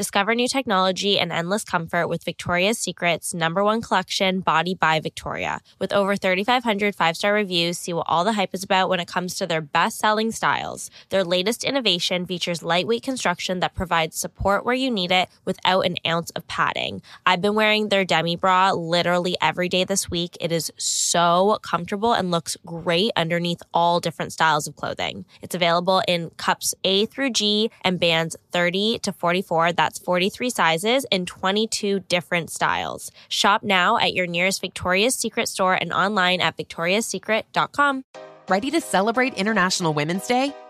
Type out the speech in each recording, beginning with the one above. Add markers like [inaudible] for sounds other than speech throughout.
Discover new technology and endless comfort with Victoria's Secret's number one collection, Body by Victoria. With over 3,500 five star reviews, see what all the hype is about when it comes to their best selling styles. Their latest innovation features lightweight construction that provides support where you need it without an ounce of padding. I've been wearing their demi bra literally every day this week. It is so comfortable and looks great underneath all different styles of clothing. It's available in cups A through G and bands 30 to 44. That's 43 sizes in 22 different styles. Shop now at your nearest Victoria's Secret store and online at victoriassecret.com. Ready to celebrate International Women's Day?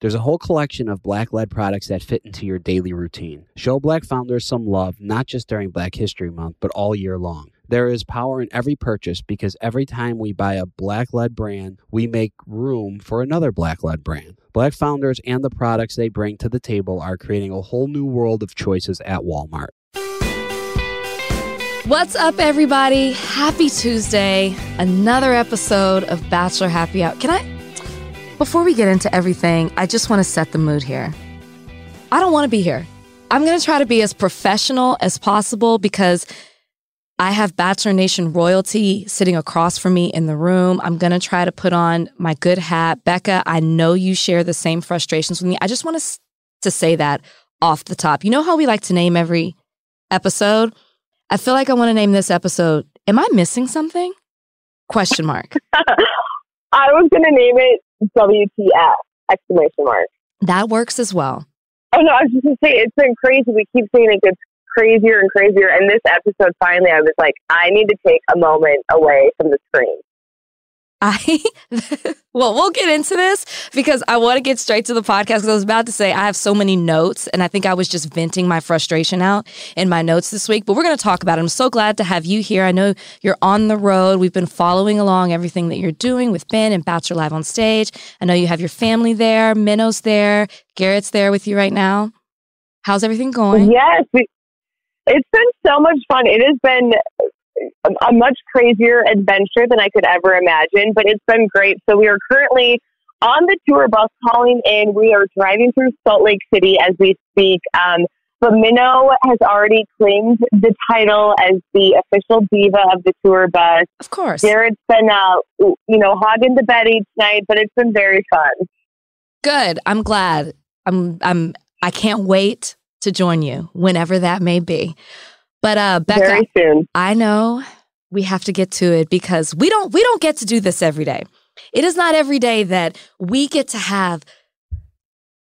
There's a whole collection of black led products that fit into your daily routine. Show black founders some love, not just during Black History Month, but all year long. There is power in every purchase because every time we buy a black led brand, we make room for another black led brand. Black founders and the products they bring to the table are creating a whole new world of choices at Walmart. What's up, everybody? Happy Tuesday. Another episode of Bachelor Happy Hour. Can I? Before we get into everything, I just want to set the mood here. I don't want to be here. I'm going to try to be as professional as possible because I have Bachelor Nation royalty sitting across from me in the room. I'm going to try to put on my good hat. Becca, I know you share the same frustrations with me. I just want to, to say that off the top. You know how we like to name every episode? I feel like I want to name this episode, Am I Missing Something? Question mark. [laughs] I was going to name it WTF! Exclamation mark. That works as well. Oh no, I was just gonna say it's been crazy. We keep saying it gets crazier and crazier. And this episode, finally, I was like, I need to take a moment away from the screen. I [laughs] well, we'll get into this because I want to get straight to the podcast because I was about to say I have so many notes and I think I was just venting my frustration out in my notes this week. But we're going to talk about it. I'm so glad to have you here. I know you're on the road. We've been following along everything that you're doing with Ben and Bachelor Live on stage. I know you have your family there. Minnow's there. Garrett's there with you right now. How's everything going? Yes, it's been so much fun. It has been a much crazier adventure than I could ever imagine, but it's been great. So we are currently on the tour bus calling in. We are driving through Salt Lake City as we speak. Um, but Minnow has already claimed the title as the official diva of the tour bus. Of course. Garrett's been, uh, you know, hogging the bed each night, but it's been very fun. Good. I'm glad. I'm. I'm. I can't wait to join you whenever that may be. But uh, Becca, Very soon. I know we have to get to it because we don't we don't get to do this every day. It is not every day that we get to have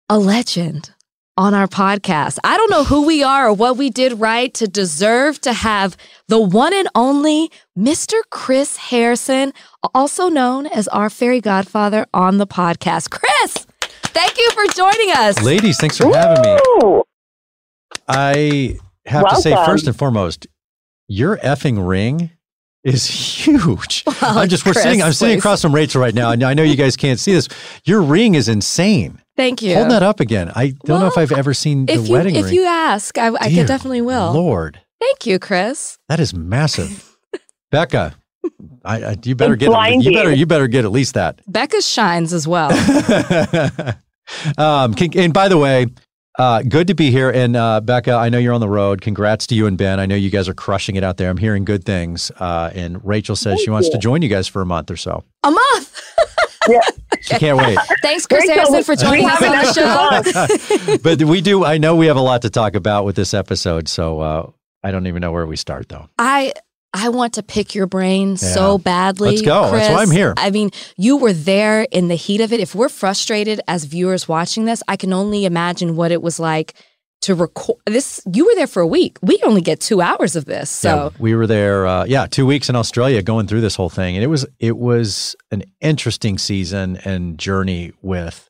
a legend on our podcast. I don't know who we are or what we did right to deserve to have the one and only Mr. Chris Harrison, also known as our fairy godfather on the podcast. Chris, thank you for joining us. Ladies, thanks for having me. I have Welcome. to say first and foremost, your effing ring is [laughs] huge. [laughs] Well, I'm just we're sitting I'm please. sitting across from Rachel right now, and I know you guys can't see this. Your ring is insane. Thank you. Hold that up again. I don't well, know if I've ever seen the you, wedding if ring. If you ask, I, I definitely will. Lord. Thank you, Chris. That is massive. Becca, I, I, you better it's get you better you better get at least that. Becca shines as well. [laughs] um, and by the way, uh, good to be here. And uh, Becca, I know you're on the road. Congrats to you and Ben. I know you guys are crushing it out there. I'm hearing good things. Uh, and Rachel says Thank she wants you. to join you guys for a month or so. A month? [laughs] yeah. She can't wait. Thanks, Chris Harrison, for joining us on the show. [laughs] but we do, I know we have a lot to talk about with this episode. So uh, I don't even know where we start, though. I I want to pick your brain yeah. so badly. Let's go. Chris. That's why I'm here. I mean, you were there in the heat of it. If we're frustrated as viewers watching this, I can only imagine what it was like to record this. You were there for a week. We only get two hours of this. So yeah, we were there. Uh, yeah, two weeks in Australia going through this whole thing, and it was it was an interesting season and journey with,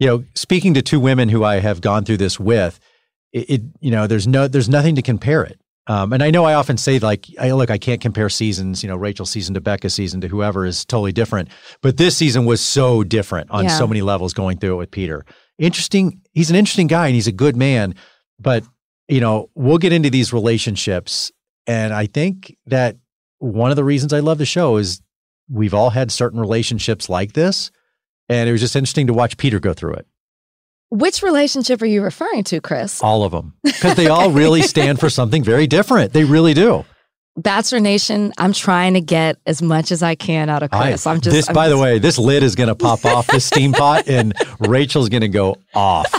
you know, speaking to two women who I have gone through this with. It, it you know, there's no there's nothing to compare it Um, and I know I often say like, I, look, I can't compare seasons. You know, Rachel's season to Becca's season to whoever is totally different. But this season was so different on Yeah. so many levels. Going through it with Peter, interesting. He's an interesting guy and he's a good man. But you know, we'll get into these relationships, and I think that one of the reasons I love the show is we've all had certain relationships like this, and it was just interesting to watch Peter go through it. Which relationship are you referring to, Chris? All of them, because they all really [laughs] stand for something very different. They really do. Bachelor Nation, I'm trying to get as much as I can out of Chris. I- I'm just this, I'm by the way, this lid is going to pop off this steam pot, and [laughs] Rachel's going to go off,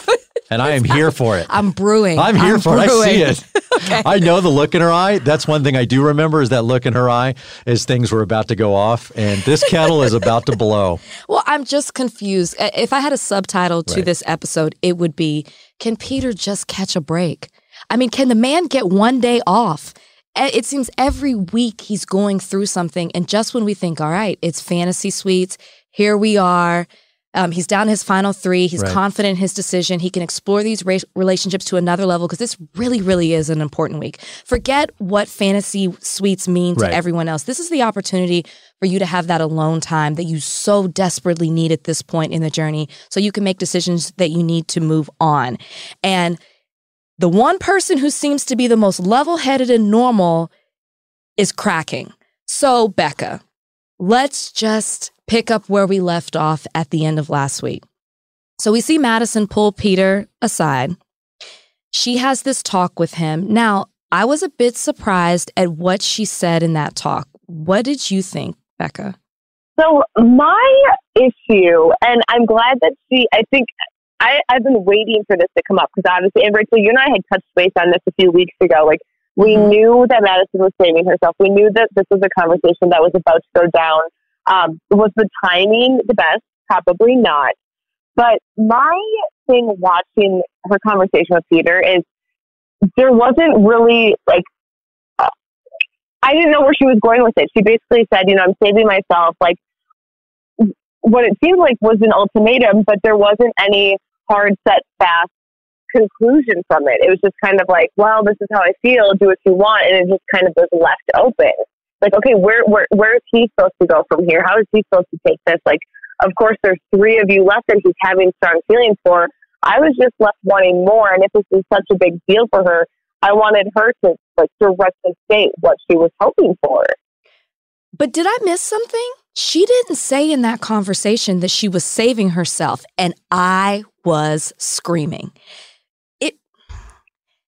and I am here for it. I'm brewing. I'm here for it. I see brewing. it. [laughs] I know the look in her eye. That's one thing I do remember is that look in her eye as things were about to go off, and this kettle is about to blow. [laughs] Well, I'm just confused. If I had a subtitle to Right. this episode, it would be Can Peter just catch a break? I mean, can the man get one day off? It seems every week he's going through something. And just when we think, all right, it's fantasy suites, here we are. Um, he's down his final three. He's Right. confident in his decision. He can explore these relationships to another level because this really, really is an important week. Forget what fantasy suites mean to Right. everyone else. This is the opportunity for you to have that alone time that you so desperately need at this point in the journey so you can make decisions that you need to move on. And the one person who seems to be the most level headed and normal is cracking. So, Becca, let's just pick up where we left off at the end of last week. So, we see Madison pull Peter aside. She has this talk with him. Now, I was a bit surprised at what she said in that talk. What did you think, Becca? So my issue, and I'm glad that she, I think I, I've been waiting for this to come up because obviously, and Rachel, you and I had touched base on this a few weeks ago. Like we Mhm. knew that Madison was saving herself. We knew that this was a conversation that was about to go down. Um, was the timing the best? Probably not. But my thing watching her conversation with Peter is there wasn't really like uh, I didn't know where she was going with it. She basically said, you know, I'm saving myself. Like what it seemed like was an ultimatum, but there wasn't any hard, set, fast conclusion from it. It was just kind of like, well, this is how I feel. Do what you want, and it just kind of was left open. Like, okay, where where where is he supposed to go from here? How is he supposed to take this? Like, of course, there's three of you left that he's having strong feelings for. I was just left wanting more, and if this is such a big deal for her, I wanted her to like directly state what she was hoping for. But did I miss something? She didn't say in that conversation that she was saving herself, and I was screaming.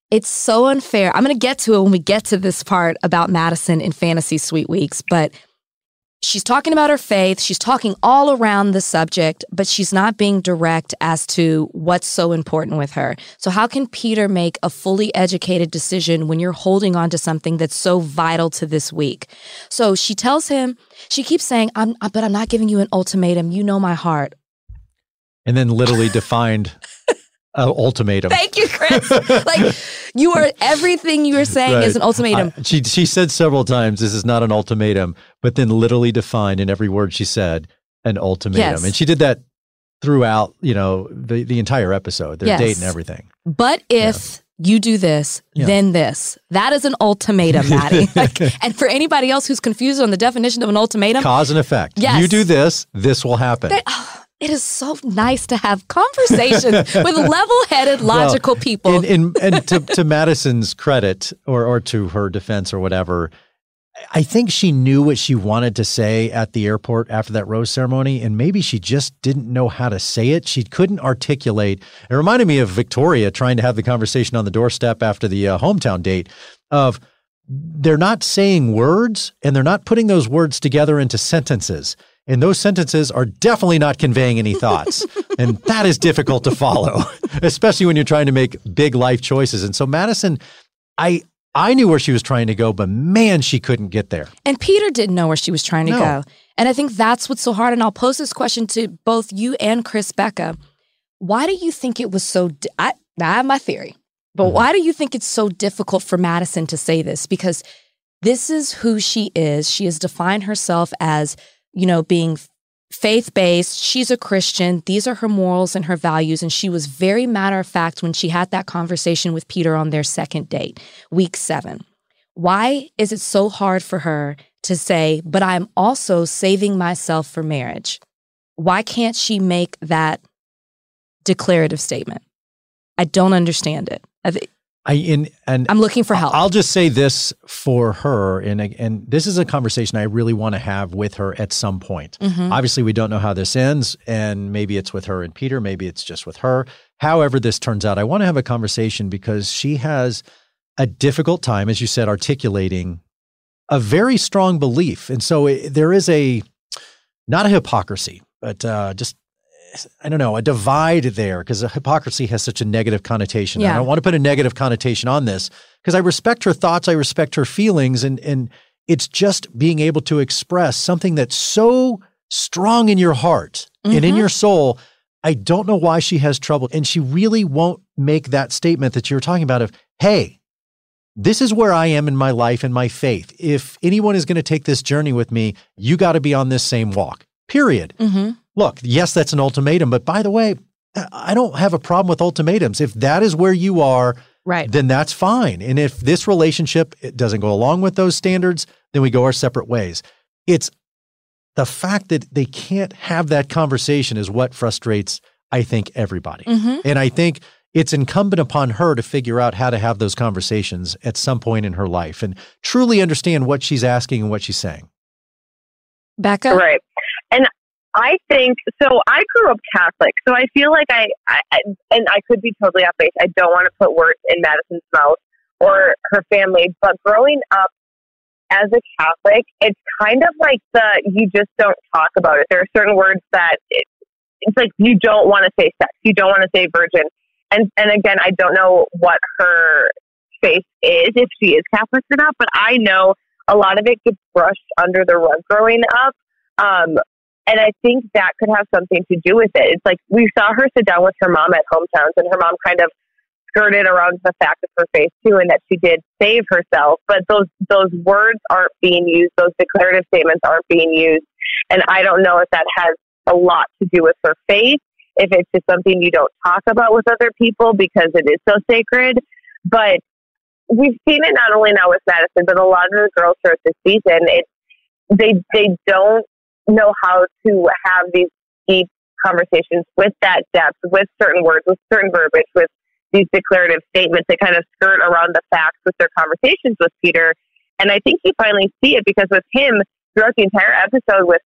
It it's so unfair. I'm going to get to it when we get to this part about Madison in Fantasy Suite Weeks, but she's talking about her faith. She's talking all around the subject, but she's not being direct as to what's so important with her. So, how can Peter make a fully educated decision when you're holding on to something that's so vital to this week? So, she tells him, she keeps saying, I'm, uh, but I'm not giving you an ultimatum. You know my heart. And then literally defined [laughs] an ultimatum. Thank you, Chris. [laughs] like, you are everything you are saying Right. is an ultimatum. I- she she said several times this is not an ultimatum, but then literally defined in every word she said an ultimatum, Yes. and she did that throughout you know the the entire episode, their Yes. date and everything. But if you do this, Yeah. then this. That is an ultimatum, Maddie. [laughs] like, and for anybody else who's confused on the definition of an ultimatum, Cause and effect. Yes. You do this, this will happen. They- oh, it is so nice to have conversations [laughs] with level-headed, logical people. And, and, and to, to Madison's credit, or, or to her defense, or whatever, I think she knew what she wanted to say at the airport after that rose ceremony, and maybe she just didn't know how to say it. She couldn't articulate. It reminded me of Victoria trying to have the conversation on the doorstep after the uh, hometown date of they're not saying words and they're not putting those words together into sentences. And those sentences are definitely not conveying any thoughts. [laughs] and that is difficult to follow, [laughs] especially when you're trying to make big life choices. And so Madison, I I knew where she was trying to go, but man, she couldn't get there. And Peter didn't know where she was trying to No. go. And I think that's what's so hard. And I'll pose this question to both you and Chris Becca. Why do you think it was so? Di- I, I have my theory, but Mhm. why do you think it's so difficult for Madison to say this? Because this is who she is. She has defined herself as, you know, being faith based. She's a Christian. These are her morals and her values. And she was very matter of fact when she had that conversation with Peter on their second date, week seven. why is it so hard for her to say, but I'm also saving myself for marriage? Why can't she make that declarative statement? I don't understand it. I in and I'm looking for help. I'll just say this for her, and and this is a conversation I really want to have with her at some point. Mhm. Obviously, we don't know how this ends, and maybe it's with her and Peter, maybe it's just with her. However, this turns out, I want to have a conversation because she has a difficult time, as you said, articulating a very strong belief, and so it, there is a not a hypocrisy, but uh, just I don't know, a divide there because hypocrisy has such a negative connotation. I don't want to put a negative connotation on this because I respect her thoughts, I respect her feelings, and and it's just being able to express something that's so strong in your heart and in Mhm. your soul. I don't know why she has trouble, and she really won't make that statement that you were talking about of, "Hey, this is where I am in my life and my faith. If anyone is going to take this journey with me, you got to be on this same walk." Period Mhm. Look, yes, that's an ultimatum, but by the way, I don't have a problem with ultimatums. If that is where you are, Right. then that's fine. And if this relationship it doesn't go along with those standards, then we go our separate ways. It's the fact that they can't have that conversation is what frustrates, I think, everybody. Mhm. And I think it's incumbent upon her to figure out how to have those conversations at some point in her life and truly understand what she's asking and what she's saying. Becca? Right. And I think so. I grew up Catholic, so I feel like I, I, and I could be totally off base. I don't want to put words in Madison's mouth or her family, but growing up as a Catholic, it's kind of like the you just don't talk about it. There are certain words that it, it's like you don't want to say sex, you don't want to say virgin, and and again, I don't know what her faith is if she is Catholic or not, but I know a lot of it gets brushed under the rug growing up. Um, and I think that could have something to do with it. It's like we saw her sit down with her mom at hometowns, and her mom kind of skirted around the fact of her faith too, and that she did save herself. But those those words aren't being used; those declarative statements aren't being used. And I don't know if that has a lot to do with her faith, if it's just something you don't talk about with other people because it is so sacred. But we've seen it not only now with Madison, but a lot of the girls throughout this season. It they they don't know how to have these deep conversations with that depth, with certain words, with certain verbiage, with these declarative statements that kind of skirt around the facts with their conversations with Peter. And I think you finally see it because with him throughout the entire episode with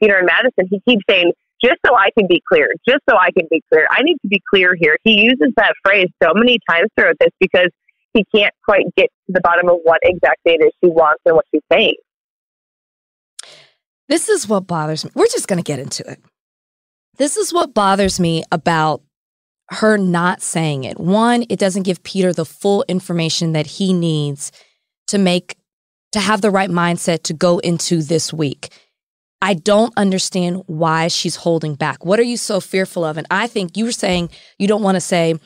Peter and Madison, he keeps saying, just so I can be clear, just so I can be clear, I need to be clear here. He uses that phrase so many times throughout this because he can't quite get to the bottom of what exactly it is she wants and what she's saying. This is what bothers me. We're just going to get into it. This is what bothers me about her not saying it. One, it doesn't give Peter the full information that he needs to make to have the right mindset to go into this week. I don't understand why she's holding back. What are you so fearful of? And I think you were saying you don't want to say,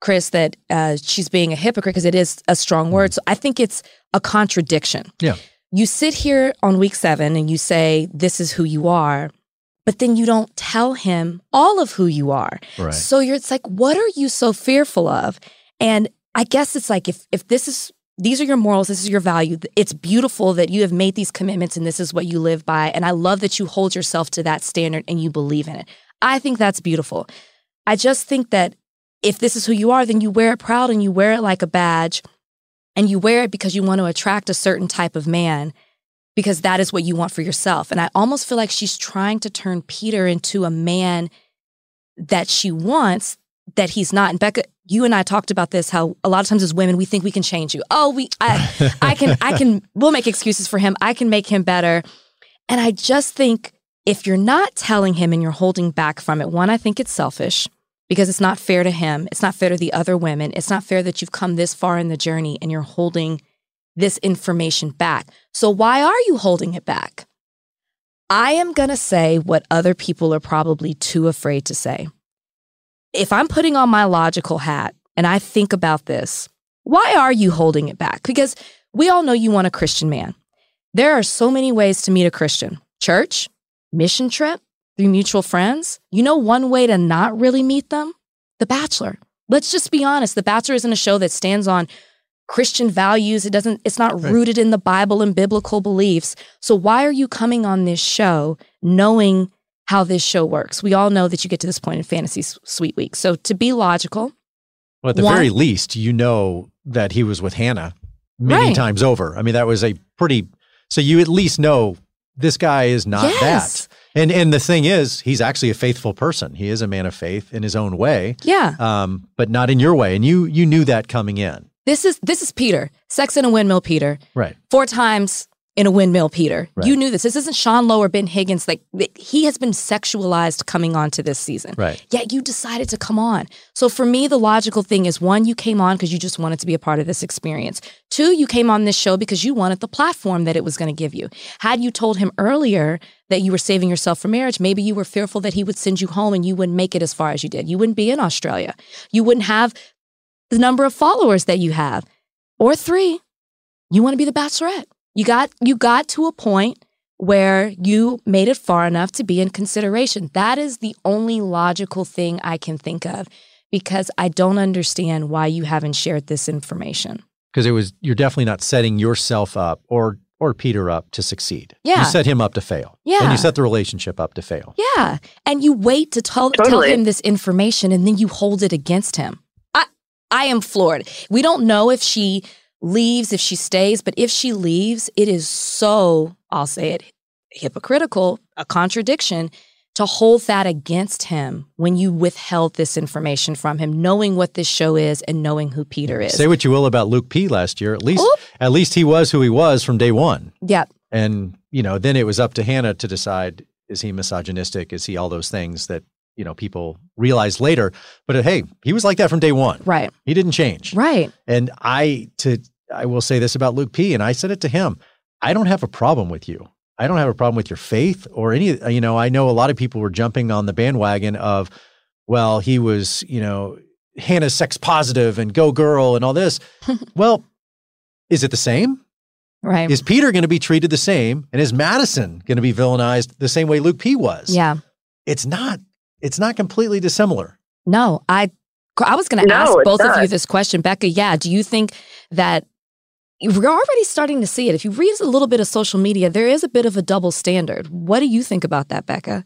Chris, that uh, she's being a hypocrite because it is a strong word. So I think it's a contradiction. Yeah. You sit here on week seven and you say, This is who you are, but then you don't tell him all of who you are. Right. So you're it's like, what are you so fearful of? And I guess it's like if if this is these are your morals, this is your value. It's beautiful that you have made these commitments and this is what you live by. And I love that you hold yourself to that standard and you believe in it. I think that's beautiful. I just think that if this is who you are, then you wear it proud and you wear it like a badge and you wear it because you want to attract a certain type of man because that is what you want for yourself. And I almost feel like she's trying to turn Peter into a man that she wants that he's not. And Becca, you and I talked about this how a lot of times as women we think we can change you. Oh, we I [laughs] I can I can we'll make excuses for him. I can make him better. And I just think if you're not telling him and you're holding back from it, one, I think it's selfish because it's not fair to him. It's not fair to the other women. It's not fair that you've come this far in the journey and you're holding this information back. So why are you holding it back? I am going to say what other people are probably too afraid to say. If I'm putting on my logical hat and I think about this, why are you holding it back? Because we all know you want a Christian man. There are so many ways to meet a Christian church, mission trip, through mutual friends. You know, one way to not really meet them? The Bachelor. Let's just be honest The Bachelor isn't a show that stands on Christian values. It doesn't, it's not Right. rooted in the Bible and biblical beliefs. So why are you coming on this show knowing how this show works? We all know that you get to this point in Fantasy Suite Week. So to be logical, Well, at the One- very least, you know that he was with Hannah many Right. times over. I mean, that was a pretty. So you at least know this guy is not Yes. that. And and the thing is, he's actually a faithful person. He is a man of faith in his own way, yeah, um, but not in your way. And you you knew that coming in, this is this is Peter, Sex in a Windmill Peter. right? four times in a windmill, Peter. Right. You knew this. This isn't Sean Lowe or Ben Higgins. Like he has been sexualized coming on to this season. Right. Yet you decided to come on. So for me, the logical thing is one, you came on because you just wanted to be a part of this experience. Two, you came on this show because you wanted the platform that it was going to give you. Had you told him earlier that you were saving yourself for marriage, maybe you were fearful that he would send you home and you wouldn't make it as far as you did. You wouldn't be in Australia. You wouldn't have the number of followers that you have. Or three, you want to be the bachelorette. You got you got to a point where you made it far enough to be in consideration. That is the only logical thing I can think of because I don't understand why you haven't shared this information. Because it was you're definitely not setting yourself up or or Peter up to succeed. Yeah. You set him up to fail. Yeah. And you set the relationship up to fail. Yeah. And you wait to tell, tell him this information and then you hold it against him. I, I am floored. We don't know if she leaves, if she stays, but if she leaves, it is so, I'll say it, hypocritical, a contradiction to hold that against him when you withheld this information from him, knowing what this show is and knowing who Peter is. Say what you will about Luke P last year. At least Oop. at least he was who he was from day one. yeah. And, you know, then it was up to Hannah to decide is he misogynistic? Is he all those things that, you know, people realize later? But uh, hey, he was like that from day one. Right. He didn't change. Right. And I to I will say this about Luke P and I said it to him. I don't have a problem with you. I don't have a problem with your faith or any uh, you know, I know a lot of people were jumping on the bandwagon of well, he was, you know, Hannah's sex positive and go girl and all this. [laughs] well, is it the same? Right. Is Peter going to be treated the same? And is Madison going to be villainized the same way Luke P was? yeah. It's not. It's not completely dissimilar. No, I I was going to No, ask it's both of you this question, Becca. Yeah, do you think that we're already starting to see it? If you read a little bit of social media, there is a bit of a double standard. What do you think about that, Becca?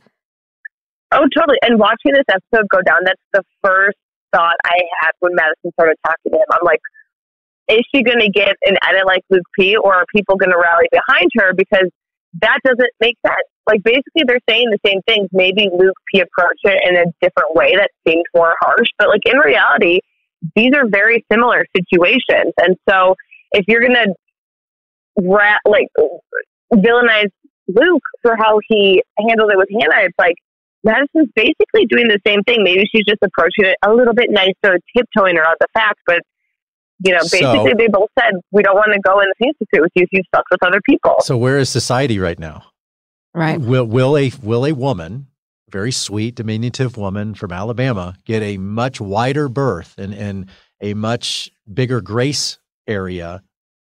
Oh, totally. And watching this episode go down, that's the first thought I had when Madison started talking to him. I'm like, is she going to get an edit like Luke P, or are people going to rally behind her? Because that doesn't make sense. Like, basically, they're saying the same things. Maybe Luke P approached it in a different way that seemed more harsh, but like in reality, these are very similar situations. And so, if you're going to ra- like villainize Luke for how he handled it with Hannah, it's like Madison's basically doing the same thing. Maybe she's just approaching it a little bit nicer, tiptoeing around the facts. But you know, So- basically, they both said we don't want to go in the fantasy suite with you if you slept with other people. So where is society right now? Right. Will will a will a woman, very sweet, diminutive woman from Alabama, get a much wider berth and, and a much bigger grace area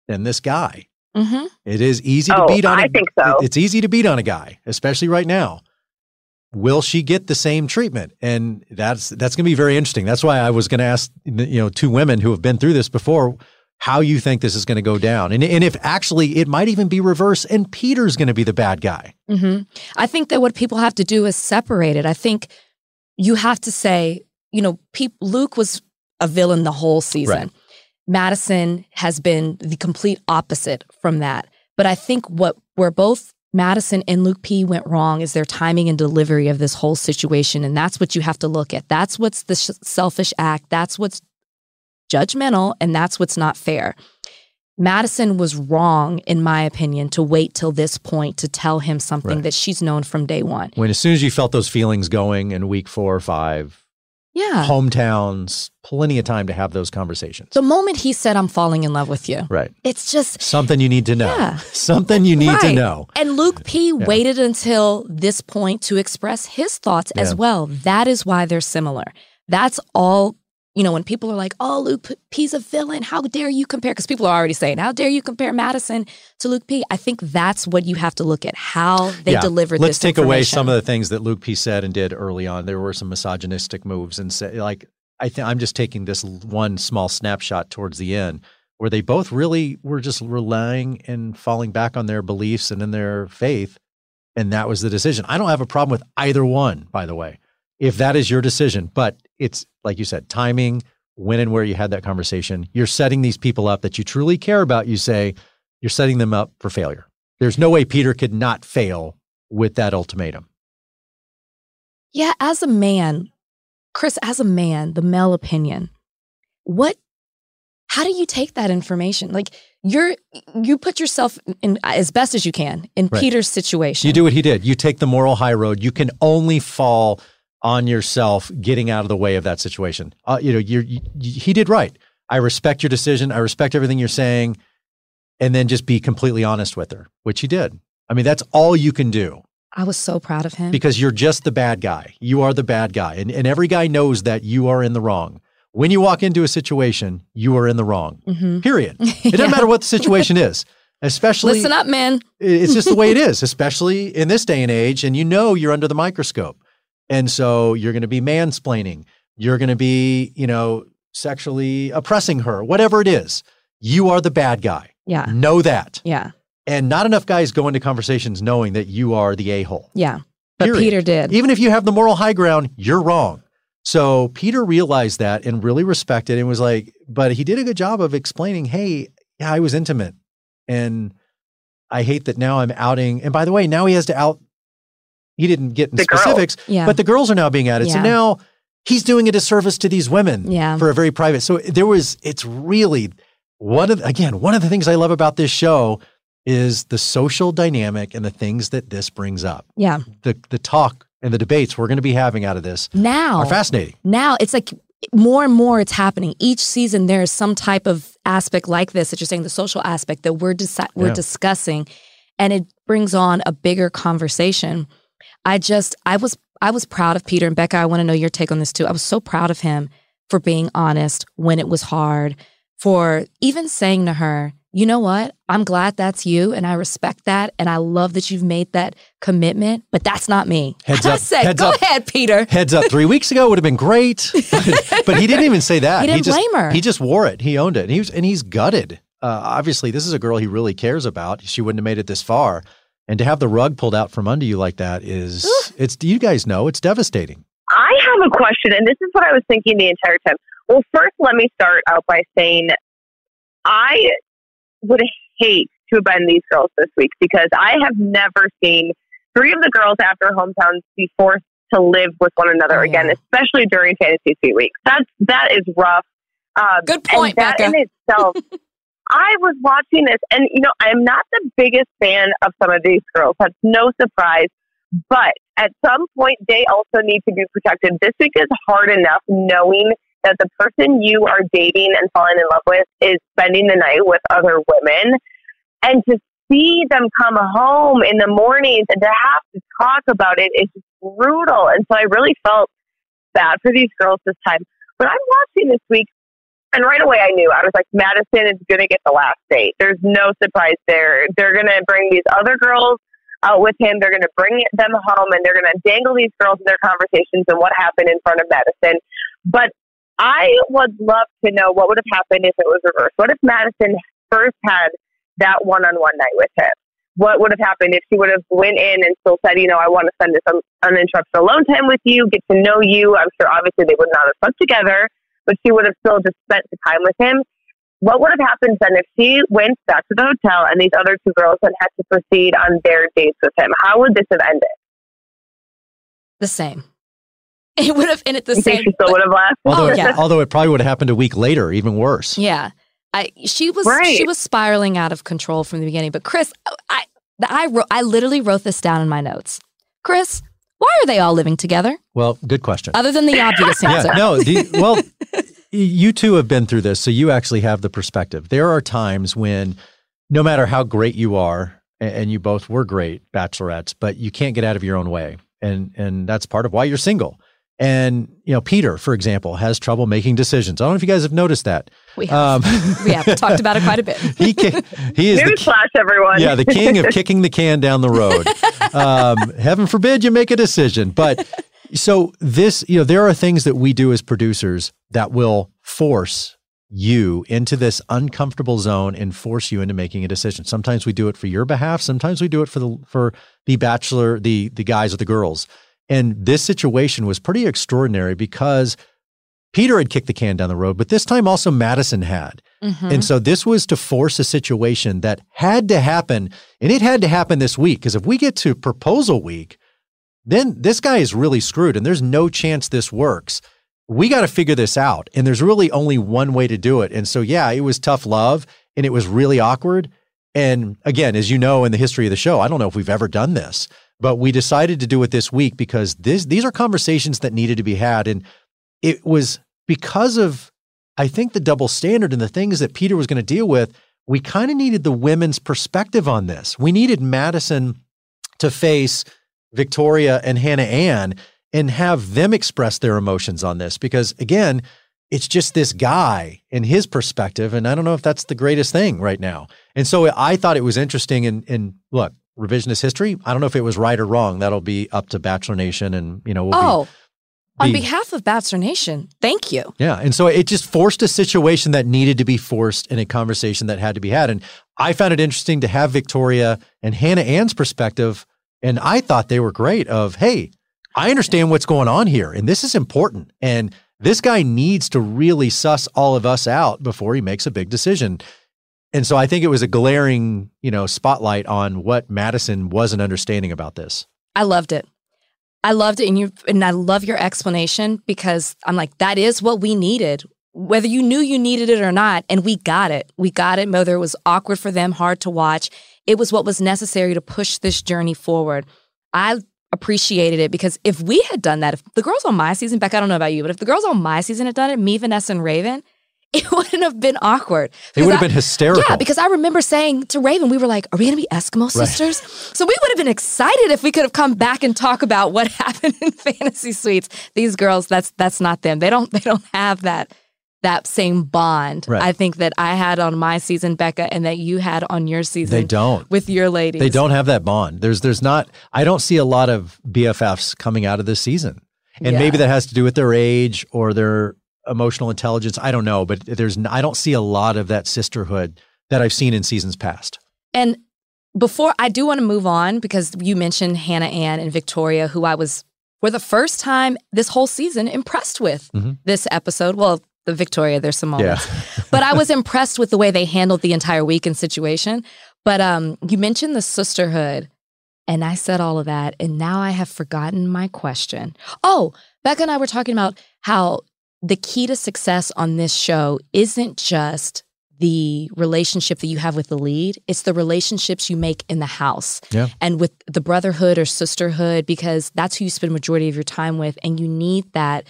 than this guy? Mm-hmm. It is easy to Oh, beat on. a- I think so. It's easy to beat on a guy, especially right now. Will she get the same treatment? And that's that's going to be very interesting. That's why I was going to ask you know two women who have been through this before how you think this is going to go down, and and if actually it might even be reverse, and Peter's going to be the bad guy. hmm I think that what people have to do is separate it. I think you have to say, you know, peop Luke was a villain the whole season. Right. Madison has been the complete opposite from that. But I think what where both Madison and Luke P went wrong is their timing and delivery of this whole situation. And that's what you have to look at. That's what's the sh- selfish act. That's what's judgmental. And that's what's not fair. Madison was wrong, in my opinion, to wait till this point to tell him something Right. that she's known from day one. When as soon as you felt those feelings going in week four or five, Yeah. hometowns, plenty of time to have those conversations. The moment he said, I'm falling in love with you, right. it's just, Something you need to know. Yeah. [laughs] Something you need to know. And Luke P waited until this point to express his thoughts as well. That is why they're similar. That's all, you know, when people are like, oh, Luke P- P's a villain. How dare you compare? Because people are already saying, how dare you compare Madison to Luke P? I think that's what you have to look at, how they Yeah. delivered Let's take away some of the things that Luke P said and did early on. There were some misogynistic moves and say, like I think I'm just taking this one small snapshot towards the end. where they both really were just relying and falling back on their beliefs and in their faith. And that was the decision. I don't have a problem with either one, by the way, if that is your decision. But it's like you said, timing, when and where you had that conversation. You're setting these people up that you truly care about. You say you're setting them up for failure. There's no way Peter could not fail with that ultimatum. Yeah, as a man, Chris, as a man, the male opinion, what how do you take that information? Like you're you put yourself in as best as you can in Right. Peter's situation. You do what he did. You take the moral high road. You can only fall on yourself getting out of the way of that situation. Uh, you know, you're, you, he did right. I respect your decision. I respect everything you're saying. And then just be completely honest with her, which he did. I mean, that's all you can do I was so proud of him. because you're just the bad guy. You are the bad guy. And, and every guy knows that you are in the wrong. When you walk into a situation, you are in the wrong, Mhm. period. [laughs] It doesn't matter what the situation [laughs] is, especially. Listen up, man. It's just the way it is, especially in this day and age. And you know you're under the microscope. And so you're going to be mansplaining. You're going to be, you know, sexually oppressing her, whatever it is. You are the bad guy. Yeah. Know that. Yeah. And not enough guys go into conversations knowing that you are the a hole. Yeah. But Period. Peter did. Even if you have the moral high ground, you're wrong. So Peter realized that and really respected and was like, but he did a good job of explaining, hey, yeah, I was intimate. And I hate that now I'm outing. And by the way, now he has to out, he didn't get in The specifics, yeah. but the girls are now being outed. So now he's doing a disservice to these women Yeah. for a very private. So there was, it's really one of, again, one of the things I love about this show is the social dynamic and the things that this brings up yeah. the the talk and the debates we're going to be having out of this Now are fascinating. now it's like more and more it's happening each season there's some type of aspect like this that you're saying the social aspect that we're deci- we're Yeah. discussing and it brings on a bigger conversation i just i was i was proud of peter and becca i want to know your take on this too i was so proud of him for being honest when it was hard for even saying to her you know what i'm glad that's you and i respect that and i love that you've made that commitment but that's not me Heads I up, said, heads go up. ahead peter Heads up, three weeks ago would have been great, [laughs] but, but he didn't even say that. He didn't just, blame her. He just wore it. He owned it. And he was, and he's gutted. Uh, obviously, this is a girl he really cares about. She wouldn't have made it this far, and to have the rug pulled out from under you like that is it's. You guys know it's devastating. I have a question, and this is what I was thinking the entire time. Well, first, let me start out by saying I would hate to have been these girls this week because I have never seen three of the girls after hometowns be forced to live with one another Oh, again, yeah. especially during fantasy suite week. That's that is rough. Um, Good point, and that Becca. in itself. [laughs] I was watching this, and you know, I'm not the biggest fan of some of these girls. That's no surprise. But at some point, they also need to be protected. This week is hard enough knowing that the person you are dating and falling in love with is spending the night with other women. And to see them come home in the mornings and to have to talk about it is brutal. And so I really felt bad for these girls this time. But I'm watching this week, and right away I knew I was like, Madison is going to get the last date. There's no surprise there. They're going to bring these other girls out with him. They're going to bring them home and they're going to dangle these girls in their conversations and what happened in front of Madison. But I would love to know what would have happened if it was reversed. What if Madison first had that one-on-one night with him? What would have happened if she would have went in and still said, you know, I want to spend this un- uninterrupted alone time with you, get to know you. I'm sure obviously they would not have slept together, but she would have still just spent the time with him. What would have happened then if she went back to the hotel and these other two girls had had to proceed on their dates with him? How would this have ended? the same. [laughs] It would have ended the You think same. she still would have left? Although, Oh, it, yeah. although it probably would have happened a week later, even worse. Yeah. I she was Right. she was spiraling out of control from the beginning. But Chris, I I wrote I literally wrote this down in my notes. Chris, why are they all living together? Well, good question. Other than the [coughs] obvious answer. Yeah, no. The, well, [laughs] you two have been through this, so you actually have the perspective. There are times when, no matter how great you are, and you both were great bachelorettes, but you can't get out of your own way, and and that's part of why you're single. And you know, Peter, for example, has trouble making decisions. I don't know if you guys have noticed that. We have. Um, [laughs] we have talked about it quite a bit. [laughs] he ca- he is Newsflash, everyone. yeah, the king of [laughs] kicking the can down the road. Um, heaven forbid you make a decision. But so this, you know, there are things that we do as producers that will force you into this uncomfortable zone and force you into making a decision. Sometimes we do it for your behalf, sometimes we do it for the for the bachelor, the the guys or the girls. And this situation was pretty extraordinary because Peter had kicked the can down the road, but this time also Madison had. Mm-hmm. And so this was to force a situation that had to happen, and it had to happen this week. Because if we get to proposal week, then this guy is really screwed, and there's no chance this works. We got to figure this out. And there's really only one way to do it. And so, yeah, it was tough love, and it was really awkward. And again, as you know in the history of the show, I don't know if we've ever done this, but we decided to do it this week because this these are conversations that needed to be had. And it was because of, I think, the double standard and the things that Peter was going to deal with. We kind of needed the women's perspective on this. We needed Madison to face Victoria and Hannah Ann and have them express their emotions on this because, again, it's just this guy and his perspective. And I don't know if that's the greatest thing right now. And so I thought it was interesting. And, and look, revisionist history, I don't know if it was right or wrong. That'll be up to Bachelor Nation. And, you know, we'll oh, be, on behalf of Bachelor Nation, thank you. Yeah. And so it just forced a situation that needed to be forced in a conversation that had to be had. And I found it interesting to have Victoria and Hannah Ann's perspective. And I thought they were great of, hey, I understand what's going on here. And this is important. And this guy needs to really suss all of us out before he makes a big decision. And so I think it was a glaring, you know, spotlight on what Madison wasn't understanding about this. I loved it. I loved it, and you and I love your explanation because I'm like, that is what we needed, whether you knew you needed it or not, and we got it. We got it. Whether it was awkward for them, hard to watch, it was what was necessary to push this journey forward. I appreciated it because if we had done that, if the girls on my season, Beck, I don't know about you, but if the girls on my season had done it, me, Vanessa, and Raven, [laughs] it wouldn't have been awkward. It would have been hysterical. Yeah, because I remember saying to Raven, we were like, are we going to be Eskimo sisters? So we would have been excited if we could have come back and talk about what [laughs] happened in fantasy suites. These girls, that's that's not them. They don't they don't have that that same bond. Right. I think that I had on my season, Becca, and that you had on your season. They don't. with your ladies. They don't have that bond. There's there's not I don't see a lot of BFFs coming out of this season. And Yeah. maybe that has to do with their age or their emotional intelligence. I don't know, but there's I don't see a lot of that sisterhood that I've seen in seasons past. And before I do want to move on because you mentioned Hannah Ann and Victoria, who I was for the first time this whole season impressed with Mhm. this episode. Well, the Victoria, there's some moments. Yeah. but I was [laughs] impressed with the way they handled the entire weekend situation. But um, you mentioned the sisterhood, and I said all of that, and now I have forgotten my question. Oh, Becca and I were talking about how the key to success on this show isn't just the relationship that you have with the lead, it's the relationships you make in the house Yeah. and with the brotherhood or sisterhood, because that's who you spend majority of your time with, and you need that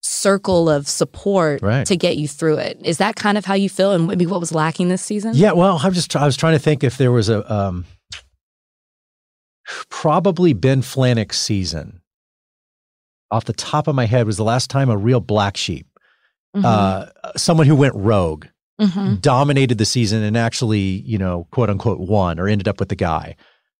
circle of support Right. to get you through it. Is that kind of how you feel, and maybe what was lacking this season? Yeah, well, I'm just I was trying to think if there was a um probably Ben Flajnik's season. Off the top of my head was the last time a real black sheep, Mhm. uh, someone who went rogue, Mhm. dominated the season and actually, you know, quote unquote won or ended up with the guy.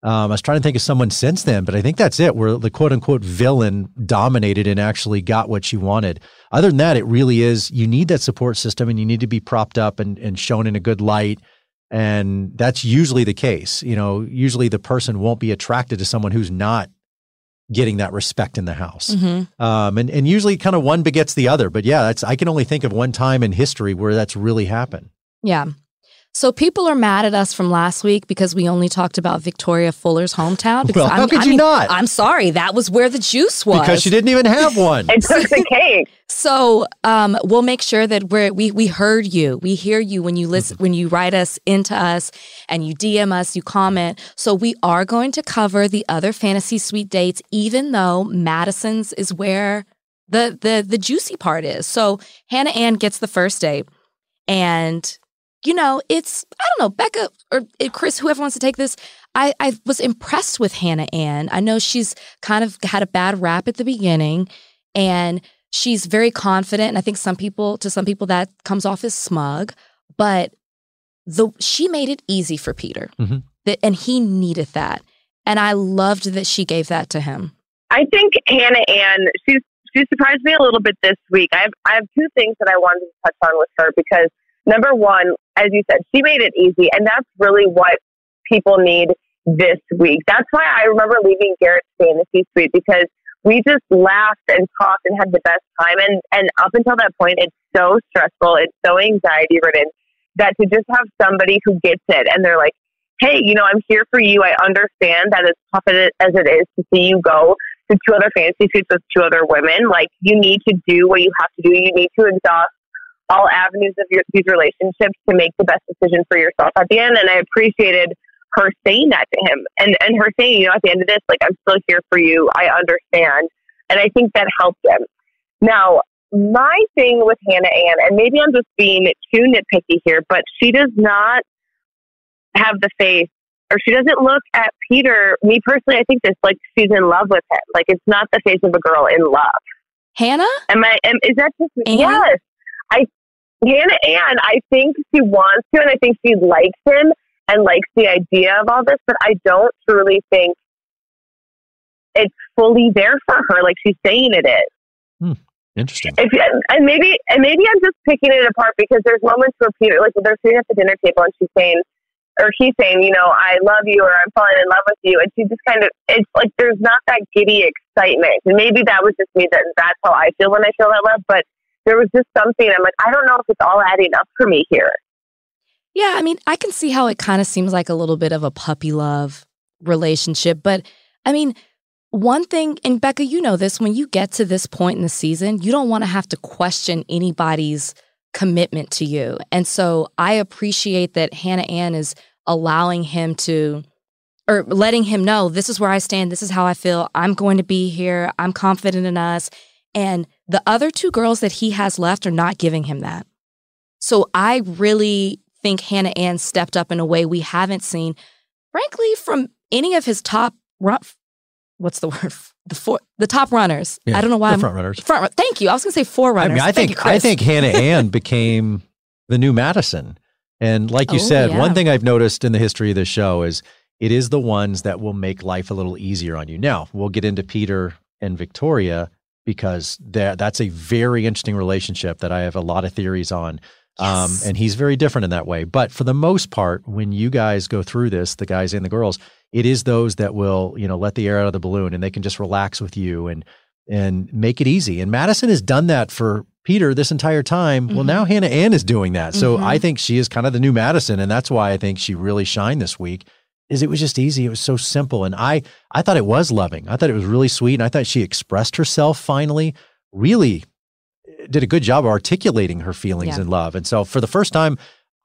Um, I was trying to think of someone since then, but I think that's it, where the quote unquote villain dominated and actually got what she wanted. Other than that, it really is you need that support system and you need to be propped up and, and shown in a good light. And that's usually the case. You know, usually the person won't be attracted to someone who's not getting that respect in the house. Mhm. Um, and, and usually kind of one begets the other. But yeah, that's I can only think of one time in history where that's really happened. Yeah. So people are mad at us from last week because we only talked about Victoria Fuller's hometown. Because Well, how I'm, could I you mean, not? I'm sorry, that was where the juice was. Because she didn't even have one. [laughs] It took the cake. So um, we'll make sure that we're, we we heard you. We hear you when you listen when you write us into us and you DM us, you comment. So we are going to cover the other fantasy suite dates, even though Madison's is where the the the juicy part is. So Hannah Ann gets the first date, and you know it's I don't know Becca or uh, Chris, whoever wants to take this. I, I was impressed with Hannah Ann. I know she's kind of had a bad rap at the beginning, and she's very confident and i think some people to some people that comes off as smug but the she made it easy for peter Mhm. that and he needed that and i loved that she gave that to him I think Hannah Ann, she's she surprised me a little bit this week. I have I have two things that I wanted to touch on with her because number one, as you said, she made it easy, and that's really what people need this week. That's why I remember leaving Garrett stay in the C suite because we just laughed and talked and had the best time. And and up until that point, it's so stressful, it's so anxiety ridden that to just have somebody who gets it and they're like, hey, you know, I'm here for you. I understand that as tough as it is to see you go to two other fantasy suites with two other women. Like, you need to do what you have to do. You need to exhaust all avenues of your, these relationships to make the best decision for yourself at the end. And I appreciated her saying that to him and, and her saying, you know, at the end of this, like, I'm still here for you. I understand. And I think that helped him. Now, my thing with Hannah Ann, and maybe I'm just being too nitpicky here, but she does not have the face or she doesn't look at Peter. Me personally, I think this like she's in love with him. Like it's not the face of a girl in love. Hannah? Am I? Am, is that just Ann? yes? I Hannah Ann. I think she wants to, and I think she likes him and likes the idea of all this. But I don't truly think it's fully there for her, like she's saying it is. Hmm. Interesting. If, and maybe and maybe I'm just picking it apart because there's moments where Peter, like they're sitting at the dinner table and she's saying, or he's saying, you know, I love you or I'm falling in love with you. And she just kind of, it's like there's not that giddy excitement. And maybe that was just me that that's how I feel when I feel that love. But there was just something I'm like, I don't know if it's all adding up for me here. Yeah, I mean, I can see how it kind of seems like a little bit of a puppy love relationship. But I mean, one thing, and Becca, you know this, when you get to this point in the season, you don't want to have to question anybody's commitment to you. And so I appreciate that Hannah Ann is allowing him to or letting him know this is where I stand, this is how I feel, I'm going to be here, I'm confident in us. And the other two girls that he has left are not giving him that. So I really think Hannah Ann stepped up in a way we haven't seen, frankly, from any of his top run. What's the word? The four, the top runners. Yeah, I don't know why. I'm front runners. Front. Thank you. I was going to say four runners. I mean, I think you, I think Hannah [laughs] Ann became the new Madison. And like you oh, said, yeah. one thing I've noticed in the history of this show is it is the ones that will make life a little easier on you. Now, we'll get into Peter and Victoria because that's a very interesting relationship that I have a lot of theories on. Um, yes. Um, and he's very different in that way. But for the most part, when you guys go through this, the guys and the girls, it is those that will, you know, let the air out of the balloon and they can just relax with you and and make it easy. And Madison has done that for Peter this entire time. Mm-hmm. Well, now Hannah Ann is doing that. So mm-hmm. I think she is kind of the new Madison, and that's why I think she really shined this week. Is it was just easy. It was so simple, and I I thought it was loving. I thought it was really sweet, and I thought she expressed herself finally. Really eh, did a good job of articulating her feelings yeah. and love. And so for the first time,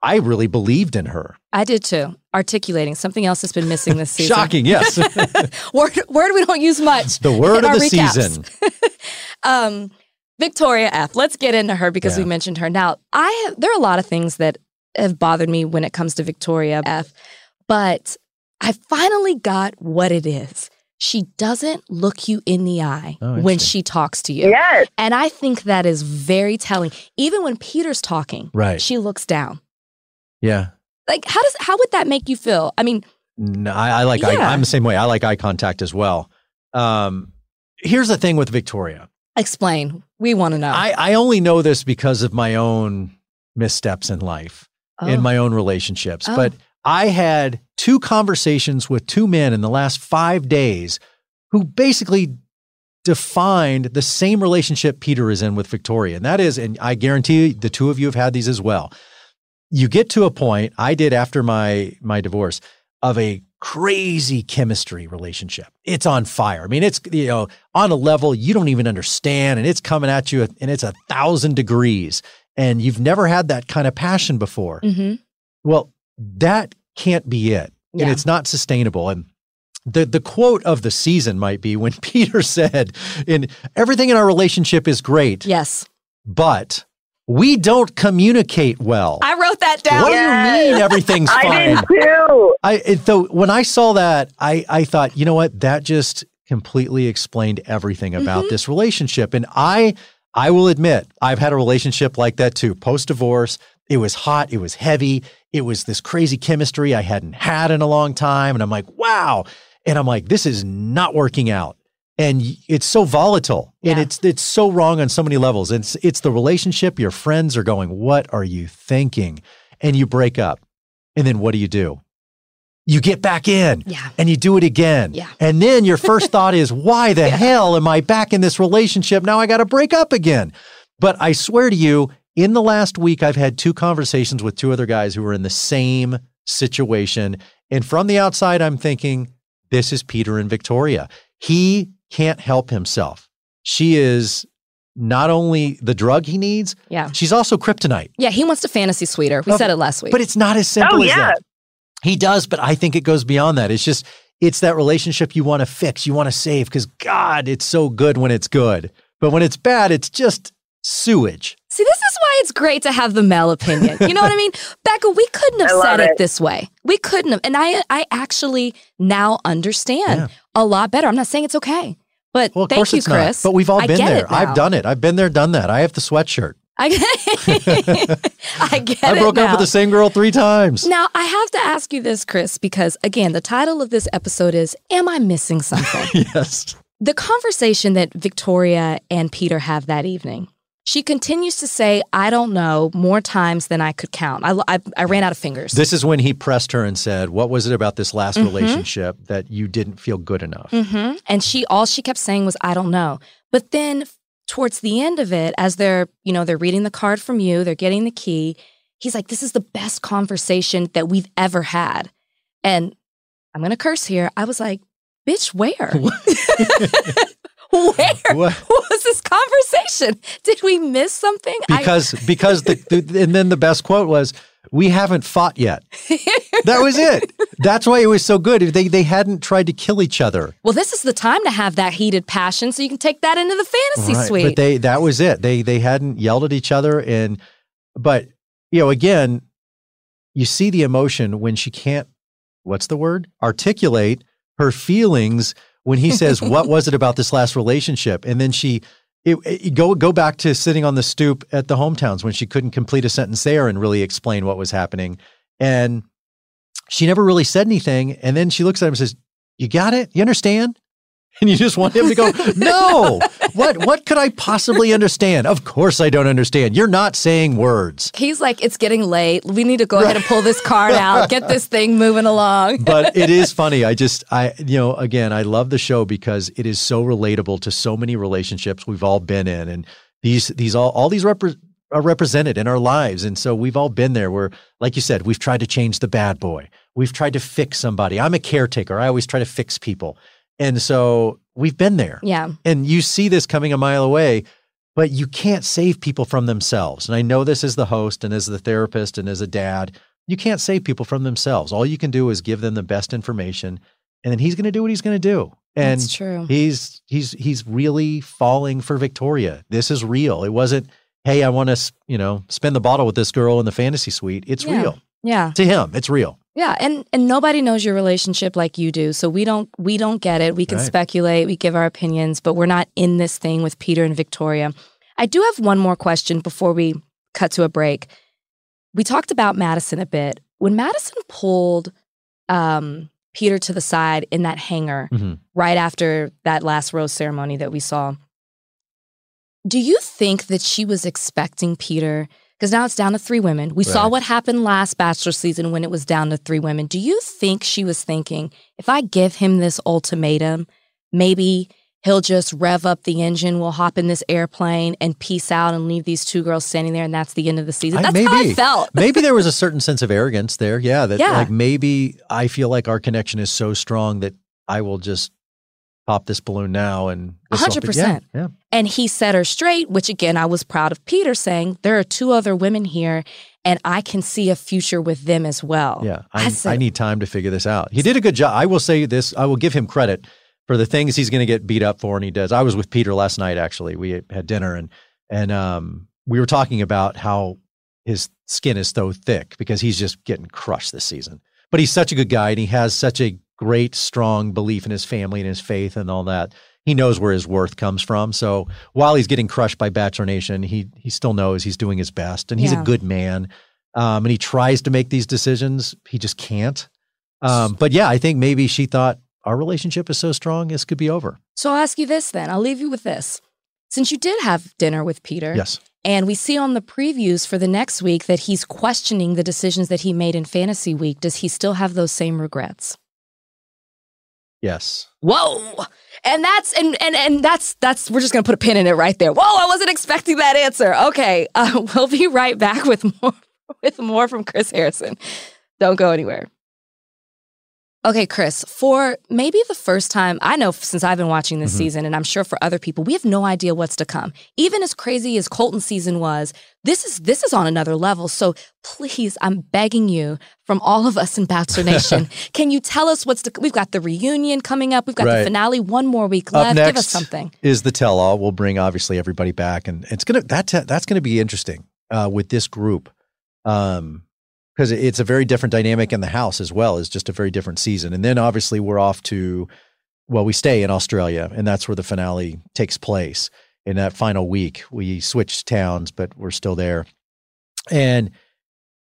I really believed in her. I did too. Articulating something else that's been missing this season. Shocking, yes. [laughs] [laughs] word, word we don't use much. The word of the recaps. season. [laughs] um, Victoria F. Let's get into her because yeah. we mentioned her. Now, I have, there are a lot of things that have bothered me when it comes to Victoria F. But I finally got what it is. She doesn't look you in the eye oh, when she talks to you. Yes. And I think that is very telling. Even when Peter's talking, right. she looks down. Yeah. Like how does how would that make you feel? I mean, no, I, I like yeah. I, am the same way. I like eye contact as well. Um, here's the thing with Victoria. Explain. We want to know. I, I only know this because of my own missteps in life, oh. in my own relationships. Oh. But I had two conversations with two men in the last five days who basically defined the same relationship Peter is in with Victoria. And that is, and I guarantee the two of you have had these as well you get to a point I did after my my divorce of a crazy chemistry relationship. It's on fire. I mean, it's you know on a level you don't even understand, and it's coming at you, and it's a thousand degrees, and you've never had that kind of passion before. Mm-hmm. Well, that can't be it, yeah. and it's not sustainable. And the the quote of the season might be when [laughs] Peter said, "In everything in our relationship is great." Yes, but we don't communicate well. I wrote that down. What yes. do you mean [laughs] everything's fine? I did too. I so when I saw that, I I thought, you know what, that just completely explained everything about mm-hmm. this relationship. And I I will admit, I've had a relationship like that too. Post divorce, it was hot, it was heavy, it was this crazy chemistry I hadn't had in a long time, and I'm like, wow. And I'm like, this is not working out. and it's so volatile and it's it's so wrong on so many levels. It's it's the relationship. Your friends are going, "What are you thinking?" And you break up, and then what do you do? You get back in, Yeah. and you do it again, Yeah. and then your first [laughs] thought is, "Why the hell am I back in this relationship? Now I got to break up again." But I swear to you, in the last week, I've had two conversations with two other guys who were in the same situation. And from the outside, I'm thinking, this is Peter and Victoria. He can't help himself. She is not only the drug he needs, Yeah. she's also kryptonite. Yeah, he wants to fantasy sweeter. We said it last week. But it's not as simple Oh, as that. He does, but I think it goes beyond that. It's just, it's that relationship you want to fix, you want to save, because God, it's so good when it's good. But when it's bad, it's just sewage. See, this is why it's great to have the male opinion. You know what I mean? [laughs] Becca, we couldn't have said it. it. this way. We couldn't have. And I I actually now understand Yeah. a lot better. I'm not saying it's okay. But Well, of thank course you, it's Chris. not. But we've all I been there. I've done it. I've been there, done that. I have the sweatshirt. I, [laughs] I get it. [laughs] I broke up with the same girl three times. Now, I have to ask you this, Chris, because again, the title of this episode is Am I Missing Something? yes. the conversation that Victoria and Peter have that evening, she continues to say, I don't know, more times than I could count. I, I, I ran out of fingers. This is when he pressed her and said, What was it about this last Mhm. relationship that you didn't feel good enough? hmm And she, all she kept saying was, I don't know. But then towards the end of it, as they're, you know, they're reading the card from you, they're getting the key, he's like, This is the best conversation that we've ever had. And I'm going to curse here. I was like, Bitch, where? [laughs] [laughs] where? What? Was this conversation? Did we miss something? I- Because because the, the and then the best quote was, We haven't fought yet. [laughs] That was it. That's why it was so good. They they hadn't tried to kill each other. well, this is the time to have that heated passion so you can take that into the fantasy Right. suite. But they that was it. They they hadn't yelled at each other and but you know again you see the emotion when she can't what's the word articulate her feelings when he says [laughs] what was it about this last relationship? And then she it, it- go go back to sitting on the stoop at the hometowns when she couldn't complete a sentence there and really explain what was happening. And she never really said anything. And then she looks at him and says you got it? You understand [laughs] and you just want him to go [laughs] no what what could i possibly understand of course i don't understand you're not saying words He's like, it's getting late. We need to go ahead and pull this card out, [laughs] get this thing moving along. but it is funny. I just, I, you know, again, I love the show because it is so relatable to so many relationships we've all been in, and these, these all, all these repre- are represented in our lives, and so we've all been there. Where, like you said, we've tried to change the bad boy. We've tried to fix somebody. I'm a caretaker. I always try to fix people, and so we've been there. Yeah. And you see this coming a mile away, but you can't save people from themselves. And I know this as the host and as the therapist and as a dad, you can't save people from themselves. All you can do is give them the best information, and then he's going to do what he's going to do. And That's true. he's he's he's really falling for Victoria. This is real. It wasn't, hey, I want to, you know, spend the bottle with this girl in the fantasy suite. It's Yeah. real Yeah. to him. It's real. Yeah. And and nobody knows your relationship like you do. So we don't we don't get it. We can Right. speculate, we give our opinions, but we're not in this thing with Peter and Victoria. I do have one more question before we cut to a break. We talked about Madison a bit. When Madison pulled um Peter to the side in that hangar Mhm. right after that last rose ceremony that we saw. Do you think that she was expecting Peter? Because now it's down to three women. We saw what happened last Bachelor season when it was down to three women. Do you think she was thinking, if I give him this ultimatum, maybe he'll just rev up the engine, we'll hop in this airplane and peace out and leave these two girls standing there, and that's the end of the season? I- That's how I felt. [laughs] maybe there was a certain sense of arrogance there. Yeah. That Yeah. like maybe I feel like our connection is so strong that I will just pop this balloon now and A this will be- hundred percent. Yeah. yeah. And he set her straight, which again, I was proud of Peter saying, there are two other women here, and I can see a future with them as well. Yeah. I I, said- I need time to figure this out. He did a good job. I will say this. I will give him credit for the things he's going to get beat up for, and he does. I was with Peter last night. Actually, we had dinner, and and um, we were talking about how his skin is so thick because he's just getting crushed this season. But he's such a good guy, and he has such a great, strong belief in his family and his faith and all that. He knows where his worth comes from. So while he's getting crushed by Bachelor Nation, he he still knows he's doing his best, and he's Yeah. a good man. Um, and he tries to make these decisions. He just can't. Um, but yeah, I think maybe she thought, our relationship is so strong, this could be over. So I'll ask you this then. I'll leave you with this. Since you did have dinner with Peter, Yes. and we see on the previews for the next week that he's questioning the decisions that he made in Fantasy Week, does he still have those same regrets? Yes. Whoa. And that's and and and that's that's we're just gonna put a pin in it right there. Whoa, I wasn't expecting that answer. Okay. Uh, [laughs] we'll be right back with more with more from Chris Harrison. Don't go anywhere. Okay, Chris, for maybe the first time, I know since I've been watching this Mhm. season, and I'm sure for other people, we have no idea what's to come. Even as crazy as Colton season was, this is this is on another level. So please, I'm begging you from all of us in Bachelor Nation, [laughs] can you tell us what's to We've got the reunion coming up, we've got Right. the finale, one more week left. Give us something. is the tell all. We'll bring obviously everybody back, and it's gonna that that's gonna be interesting uh, with this group, um, because it's a very different dynamic in the house as well. It's just a very different season, and then obviously we're off to well, we stay in Australia, and that's where the finale takes place. In that final week, we switch towns, but we're still there, and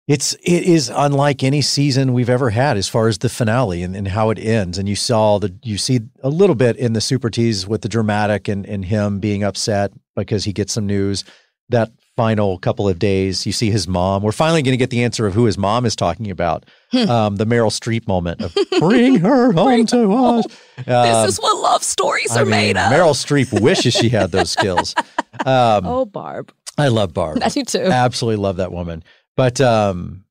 it's it is unlike any season we've ever had as far as the finale and, and how it ends. And you saw the you see a little bit in the super tease with the dramatic and and him being upset because he gets some news. That final couple of days, you see his mom. We're finally going to get the answer of who his mom is talking about. um, the Meryl Streep moment of [laughs] bring her home to us. Um, this is what love stories I are mean, made of. Meryl Streep wishes she had those skills. [laughs] Um, oh, Barb. I love Barb. [laughs] I do too. Absolutely love that woman. But um,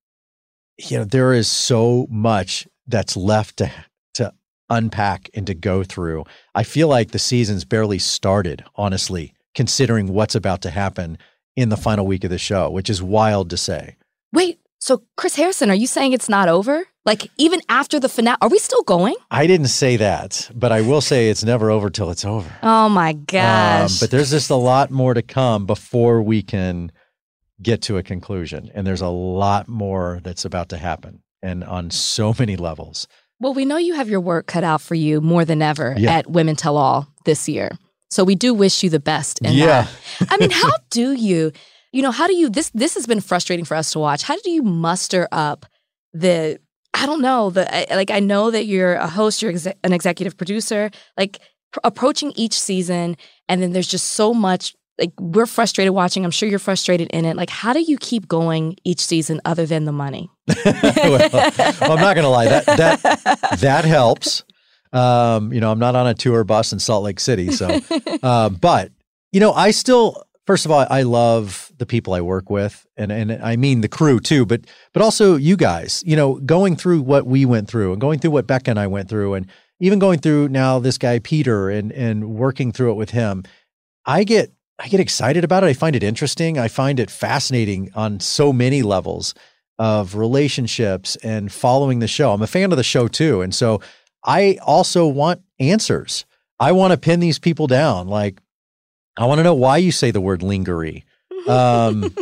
you know, there is so much that's left to to unpack and to go through. I feel like the season's barely started, honestly, considering what's about to happen in the final week of the show, which is wild to say. Wait, so Chris Harrison, are you saying it's not over? Like even after the finale, are we still going? I didn't say that, but I will say it's never over till it's over. Oh my Um, gosh! but there's just a lot more to come before we can get to a conclusion. And there's a lot more that's about to happen and on so many levels. well, we know you have your work cut out for you more than ever Yeah. at Women Tell All this year. So we do wish you the best. In Yeah. that. I mean, how [laughs] do you? You know, how do you? This this has been frustrating for us to watch. How do you muster up the? I don't know. The like I know that you're a host, you're exe- an executive producer. Like pr- approaching each season, and then there's just so much. Like we're frustrated watching. I'm sure you're frustrated in it. Like, how do you keep going each season other than the money? [laughs] well, I'm not going to lie. That that that helps. Um, you know, I'm not on a tour bus in Salt Lake City, so. Uh, [laughs] but you know, I still, first of all, I love the people I work with, and and I mean the crew too, but but also you guys. You know, going through what we went through, and going through what Becca and I went through, and even going through now this guy Peter, and and working through it with him. I get I get excited about it. I find it interesting. I find it fascinating on so many levels of relationships and following the show. I'm a fan of the show too. And so I also want answers. I want to pin these people down. Like, I want to know why you say the word lingerie. Um,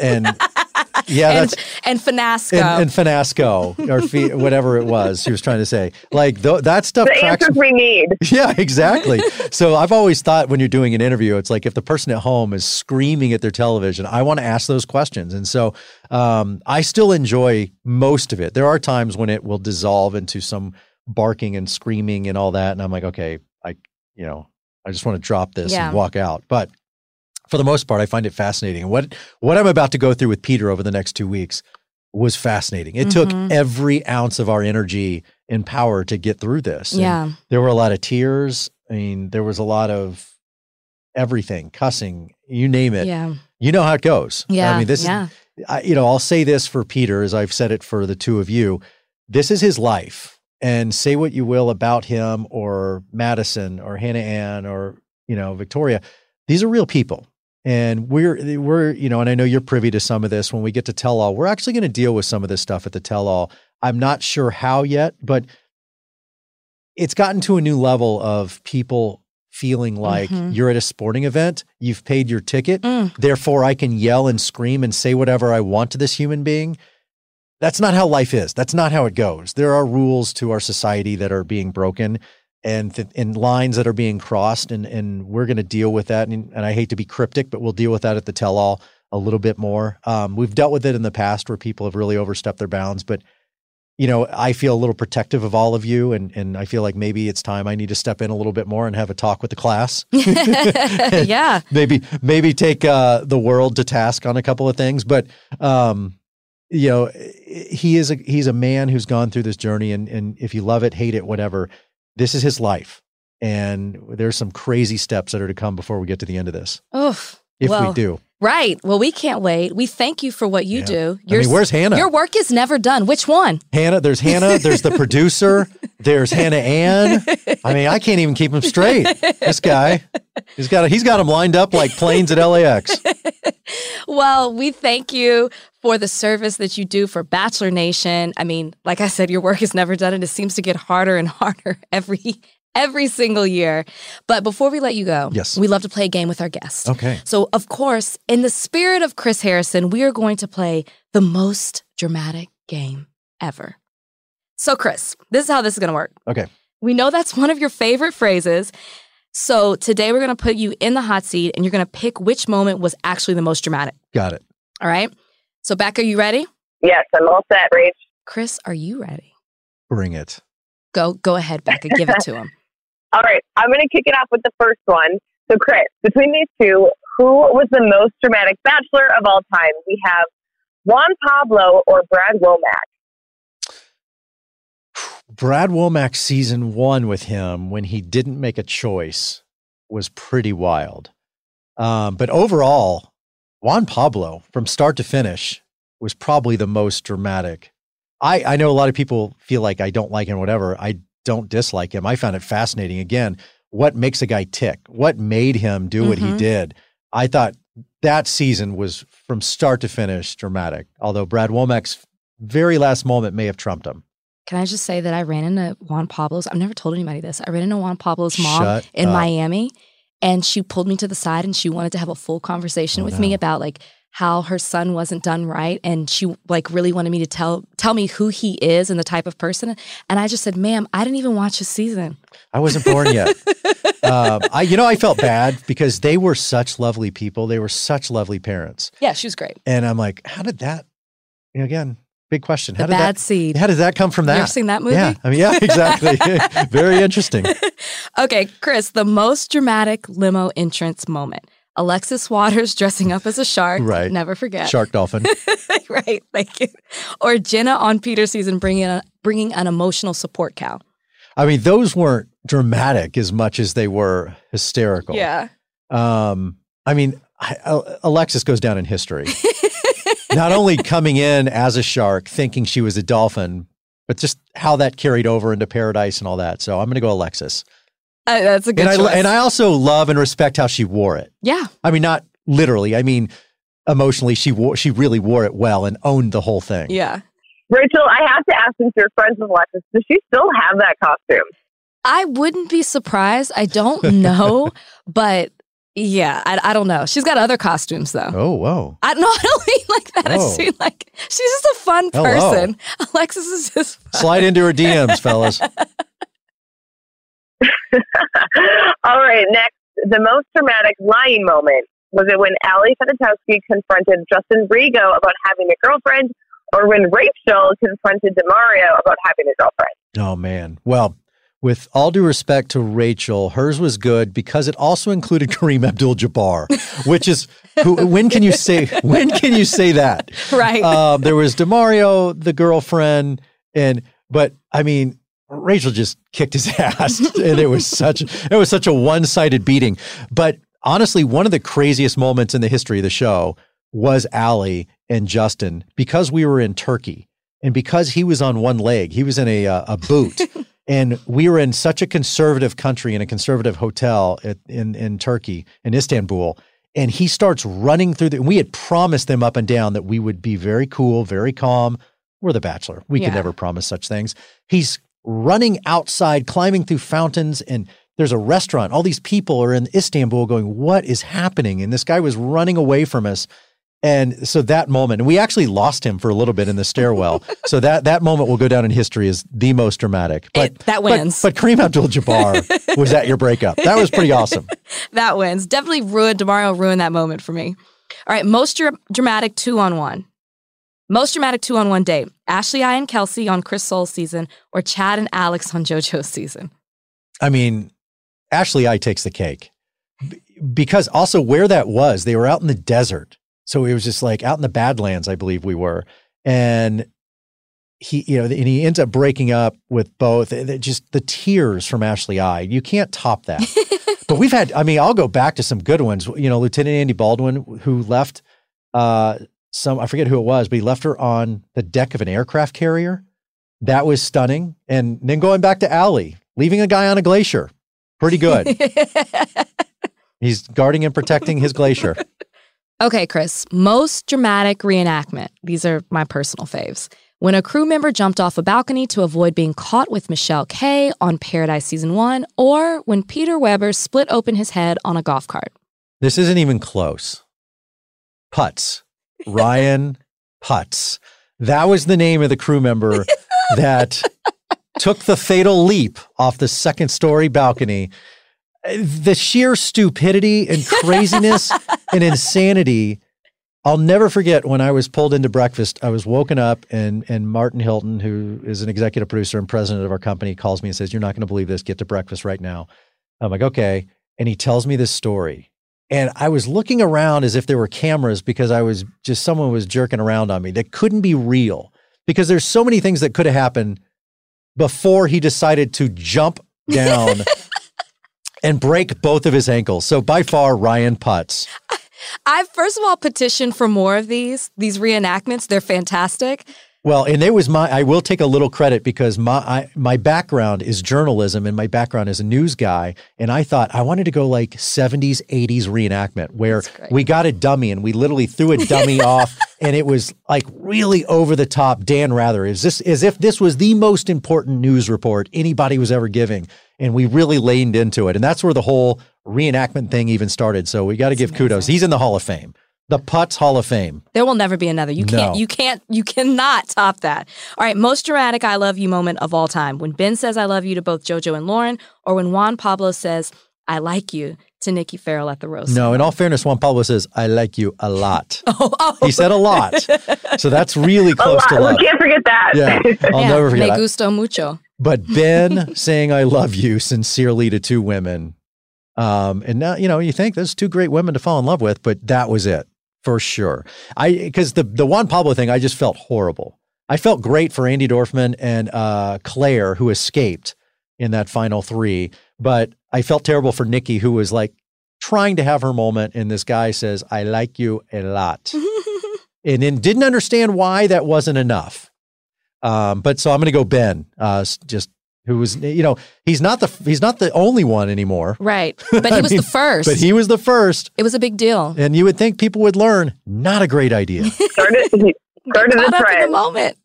and [laughs] yeah, and, that's and Finasco. and, and finasco or fi- [laughs] whatever it was he was trying to say. Like th- that stuff The cracks answers we need. [laughs] yeah, exactly. so I've always thought when you're doing an interview, it's like if the person at home is screaming at their television, I want to ask those questions. And so um, I still enjoy most of it. There are times when it will dissolve into some barking and screaming and all that, and I'm like, okay, I, you know, I just want to drop this Yeah. and walk out. But for the most part, I find it fascinating. And what what I'm about to go through with Peter over the next two weeks was fascinating. It Mhm. took every ounce of our energy and power to get through this. And yeah. there were a lot of tears. I mean, there was a lot of everything, cussing, you name it. Yeah. You know how it goes. Yeah. I mean, this yeah. is, I, you know, I'll say this for Peter, as I've said it for the two of you. This is his life. And say what you will about him or Madison or Hannah Ann or, you know, Victoria. These are real people. And we're, we're, you know, and I know you're privy to some of this when we get to tell all, we're actually going to deal with some of this stuff at the tell all. I'm not sure how yet, but it's gotten to a new level of people feeling like Mhm. you're at a sporting event, you've paid your ticket, Mm. therefore I can yell and scream and say whatever I want to this human being. That's not how life is. That's not how it goes. There are rules to our society that are being broken and, th- and lines that are being crossed, and, and we're going to deal with that. And, and I hate to be cryptic, but we'll deal with that at the tell all a little bit more. Um, we've dealt with it in the past where people have really overstepped their bounds, but you know, I feel a little protective of all of you, and and I feel like maybe it's time I need to step in a little bit more and have a talk with the class. [laughs] [laughs] yeah. maybe maybe take uh, the world to task on a couple of things, but um, you know, he is a he's a man who's gone through this journey, and and if you love it, hate it, whatever, this is his life, and there's some crazy steps that are to come before we get to the end of this. Oof. If well, we do, Right. Well, we can't wait. We thank you for what you Yeah. do. I mean, where's Hannah? Your work is never done. Which one? Hannah, there's Hannah, there's the producer, [laughs] there's Hannah Ann. I mean, I can't even keep him straight. This guy, he's got he's got him lined up like planes at LAX. [laughs] Well, we thank you for the service that you do for Bachelor Nation. I mean, like I said, your work is never done and it seems to get harder and [laughs] harder every every single year. But before we let you go, Yes. we love to play a game with our guests. Okay. So, of course, in the spirit of Chris Harrison, we are going to play the most dramatic game ever. So, Chris, this is how this is going to work. Okay. We know that's one of your favorite phrases. So, today we're going to put you in the hot seat and you're going to pick which moment was actually the most dramatic. Got it. All right. So, Beck, are you ready? Yes, I'm all set, Rach. Chris, are you ready? Bring it. Go, go ahead, Becca. Give it to him. [laughs] All right, I'm going to kick it off with the first one. So, Chris, between these two, who was the most dramatic bachelor of all time? We have Juan Pablo or Brad Womack. [sighs] Brad Womack season one with him when he didn't make a choice was pretty wild. Um, but overall, Juan Pablo from start to finish was probably the most dramatic. I, I know a lot of people feel like I don't like him, whatever. I don't dislike him. I found it fascinating. Again, what makes a guy tick? What made him do what he Mhm. did? I thought that season was from start to finish dramatic. Although Brad Womack's very last moment may have trumped him. Can I just say that I ran into Juan Pablo's? I've never told anybody this. I ran into Juan Pablo's mom Shut in up. Miami, and she pulled me to the side and she wanted to have a full conversation Oh, with me about like how her son wasn't done right, and she like really wanted me to tell tell me who he is and the type of person. And I just said, "Ma'am, I didn't even watch his season." I wasn't born yet. [laughs] um, I, you know, I felt bad because they were such lovely people. They were such lovely parents, Yeah, she was great. and I'm like, how did that? You know, again, big question. How The did bad that? seed. How did that come from You that? ever seen that movie? Yeah, I mean, yeah, exactly. [laughs] [laughs] Very interesting. [laughs] Okay, Chris, the most dramatic limo entrance moment. Alexis Waters dressing up as a shark. Right. Never forget. Shark dolphin. right. Thank you. Or Jenna on Peter season bringing a, bringing an emotional support cow. I mean, those weren't dramatic as much as they were hysterical. Yeah. Um, I mean, I, Al- Alexis goes down in history. Not only coming in as a shark, thinking she was a dolphin, but just how that carried over into paradise and all that. So I'm going to go Alexis. Uh, that's a good And I choice. and I also love and respect how she wore it. yeah. I mean, not literally. I mean, emotionally, she wore she really wore it well and owned the whole thing. Yeah. Rachel, I have to ask since you're friends with Alexis, does she still have that costume? I wouldn't be surprised. I don't know, [laughs] but yeah, I, I don't know. She's got other costumes though. Oh, whoa. I, no, I don't mean like that. I just Oh. mean like she's just a fun Hello. person. [laughs] Alexis is just fun. Slide into her DMs, fellas. [laughs] [laughs] All right, next, the most dramatic lying moment. Was it when Ali Fedotowsky confronted Justin Rigo about having a girlfriend, or when Rachel confronted Demario about having a girlfriend? Oh man. Well, with all due respect to Rachel, hers was good because it also included [laughs] Kareem Abdul-Jabbar, which is who, when can you say [laughs] when can you say that? right. Um, there was Demario, the girlfriend, and but I mean Rachel just kicked his [laughs] ass, and it was such it was such a one sided beating. But honestly, one of the craziest moments in the history of the show was Ali and Justin because we were in Turkey and because he was on one leg, he was in a uh, a boot. And we were in such a conservative country in a conservative hotel at, in in Turkey in Istanbul, and he starts running through the. We had promised them up and down that we would be very cool, very calm. We're the Bachelor. We Yeah. could never promise such things. He's running outside, climbing through fountains, and there's a restaurant. All these people are in Istanbul going, "What is happening?" And this guy was running away from us. And so that moment, and we actually lost him for a little bit in the stairwell. [laughs] so that that moment will go down in history as the most dramatic. But It- that wins. But, Kareem Abdul-Jabbar [laughs] was at your breakup. That was pretty awesome. [laughs] that wins. Definitely ruined Demario ruined that moment for me. All right, most dra- dramatic two on one. Most dramatic two on one date Ashley I and Kelsey on Chris Soules season, or Chad and Alex on JoJo's season? I mean, Ashley I takes the cake because also where that was, they were out in the desert. So it was just like out in the Badlands, I believe we were. And he, you know, and he ends up breaking up with both. Just the tears from Ashley I. You can't top that. [laughs] but we've had, I mean, I'll go back to some good ones. You know, Lieutenant Andy Baldwin, who left uh, some, I forget who it was, but he left her on the deck of an aircraft carrier. That was stunning. And then going back to Ali, leaving a guy on a glacier. Pretty good. [laughs] He's guarding and protecting his glacier. [laughs] Okay, Chris, most dramatic reenactment. These are my personal faves. When a crew member jumped off a balcony to avoid being caught with Michelle K on Paradise Season 1, or when Peter Weber split open his head on a golf cart. This isn't even close. Putz. [laughs] Ryan Putz. That was the name of the crew member [laughs] that took the fatal leap off the second story balcony. The sheer stupidity and [laughs] craziness and insanity. I'll never forget when I was pulled into breakfast. I was woken up and and Martin Hilton, who is an executive producer and president of our company, calls me and says, "You're not going to believe this. Get to breakfast right now." I'm like, "Okay." And he tells me this story. And I was looking around as if there were cameras because I was just someone was jerking around on me that couldn't be real because there's so many things that could have happened before he decided to jump down [laughs] and break both of his ankles. So by far, Ryan Putz. I first of all petitioned for more of these these reenactments. They're fantastic. Well, and it was my. I will take a little credit because my I, my background is journalism and my background is a news guy, and I thought I wanted to go like '70s, '80s reenactment where we got a dummy and we literally threw a dummy [laughs] off, and it was like really over the top. Dan Rather is this as if this was the most important news report anybody was ever giving, and we really leaned into it, and that's where the whole reenactment thing even started. So we got to give kudos. He's in the Hall of Fame. The Putz Hall of Fame. There will never be another. You can't. No. You can't. You cannot top that. All right. Most dramatic "I love you" moment of all time: when Ben says "I love you" to both JoJo and Lauren, or when Juan Pablo says "I like you" to Nikki Ferrell at the roast. No, in all fairness, Juan Pablo says, I like you a lot. [laughs] Oh, oh. He said a lot. So that's really [laughs] A close lot. to We can't forget that. Yeah, I'll [laughs] yeah, never forget Me that. gusto mucho. But Ben [laughs] saying I love you sincerely to two women. Um, and now, you know, you think there's two great women to fall in love with, but that was it for sure. I because the the Juan Pablo thing, I just felt horrible. I felt great for Andi Dorfman and uh, Claire, who escaped in that final three, but I felt terrible for Nikki, who was like trying to have her moment, and this guy says, "I like you a lot," [laughs] and then didn't understand why that wasn't enough. Um, but so I'm going to go Ben, uh, just who was you know he's not the he's not the only one anymore, Right. [laughs] But he was mean, the first. but he was the first, it was a big deal. and you would think people would learn. Not a great idea. [laughs] Started, started [laughs] Caught the up in the moment.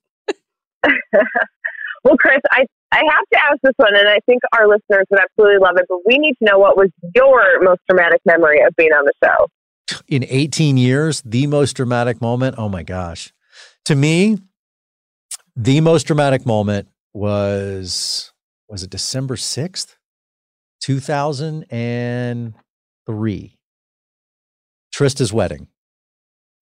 Well, Chris, I, I have to ask this one, and I think our listeners would absolutely love it, but we need to know what was your most dramatic memory of being on the show? in 18 years, the most dramatic moment. Oh my gosh. To me, the most dramatic moment was was it December 6th? 2003. Trista's wedding.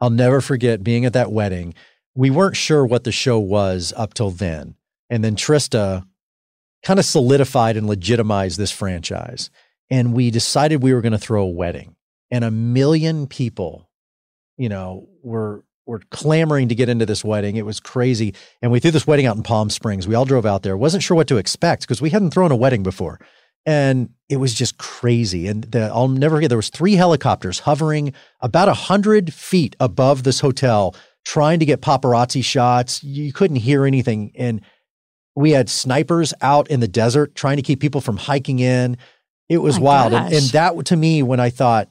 I'll never forget being at that wedding. We weren't sure what the show was up till then. And then Trista kind of solidified and legitimized this franchise. And we decided we were going to throw a wedding and a million people, you know, were were clamoring to get into this wedding. It was crazy, and we threw this wedding out in Palm Springs. We all drove out there. wasn't sure what to expect because we hadn't thrown a wedding before, and it was just crazy. And the, I'll never forget there was three helicopters hovering about a hundred feet above this hotel, trying to get paparazzi shots. You couldn't hear anything, and we had snipers out in the desert trying to keep people from hiking in. It was my wild, and, and that to me when I thought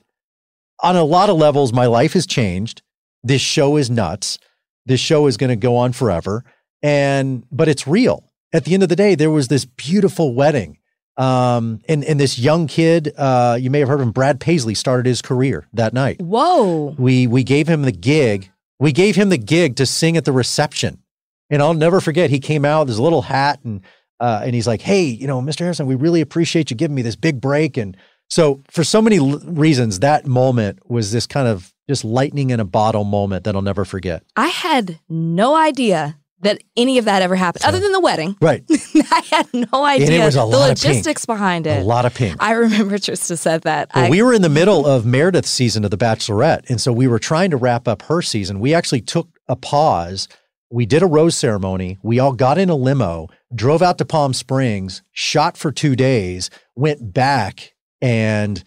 on a lot of levels, my life has changed. This show is nuts. This show is going to go on forever. And, but it's real. At the end of the day, there was this beautiful wedding. Um, and, and this young kid, uh, you may have heard of him, Brad Paisley started his career that night. Whoa. We, we gave him the gig. We gave him the gig to sing at the reception. And I'll never forget, he came out with his little hat and, uh, and he's like, Hey, you know, Mr. Harrison, we really appreciate you giving me this big break. And so for so many l- reasons, that moment was this kind of just lightning in a bottle moment that I'll never forget. I had no idea that any of that ever happened, other than the wedding. Right. [laughs] I had no idea was a the lot of pink. logistics behind it. A lot of pink. I remember Trista said that. Well, I, we were in the middle of Meredith's season of The Bachelorette. And so we were trying to wrap up her season. We actually took a pause. We did a rose ceremony. We all got in a limo, drove out to Palm Springs, shot for two days, went back and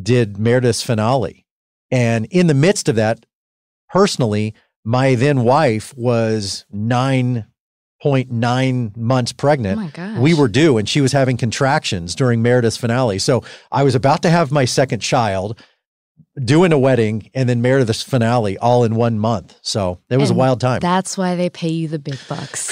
did Meredith's finale. And in the midst of that, personally, my then wife was 9.9 months oh pregnant my gosh. we were due and she was having contractions during Meredith's finale. So I was about to have my second child, doing a wedding, and then Meredith's finale all in one month. So it was And a wild time. That's why they pay you the big bucks.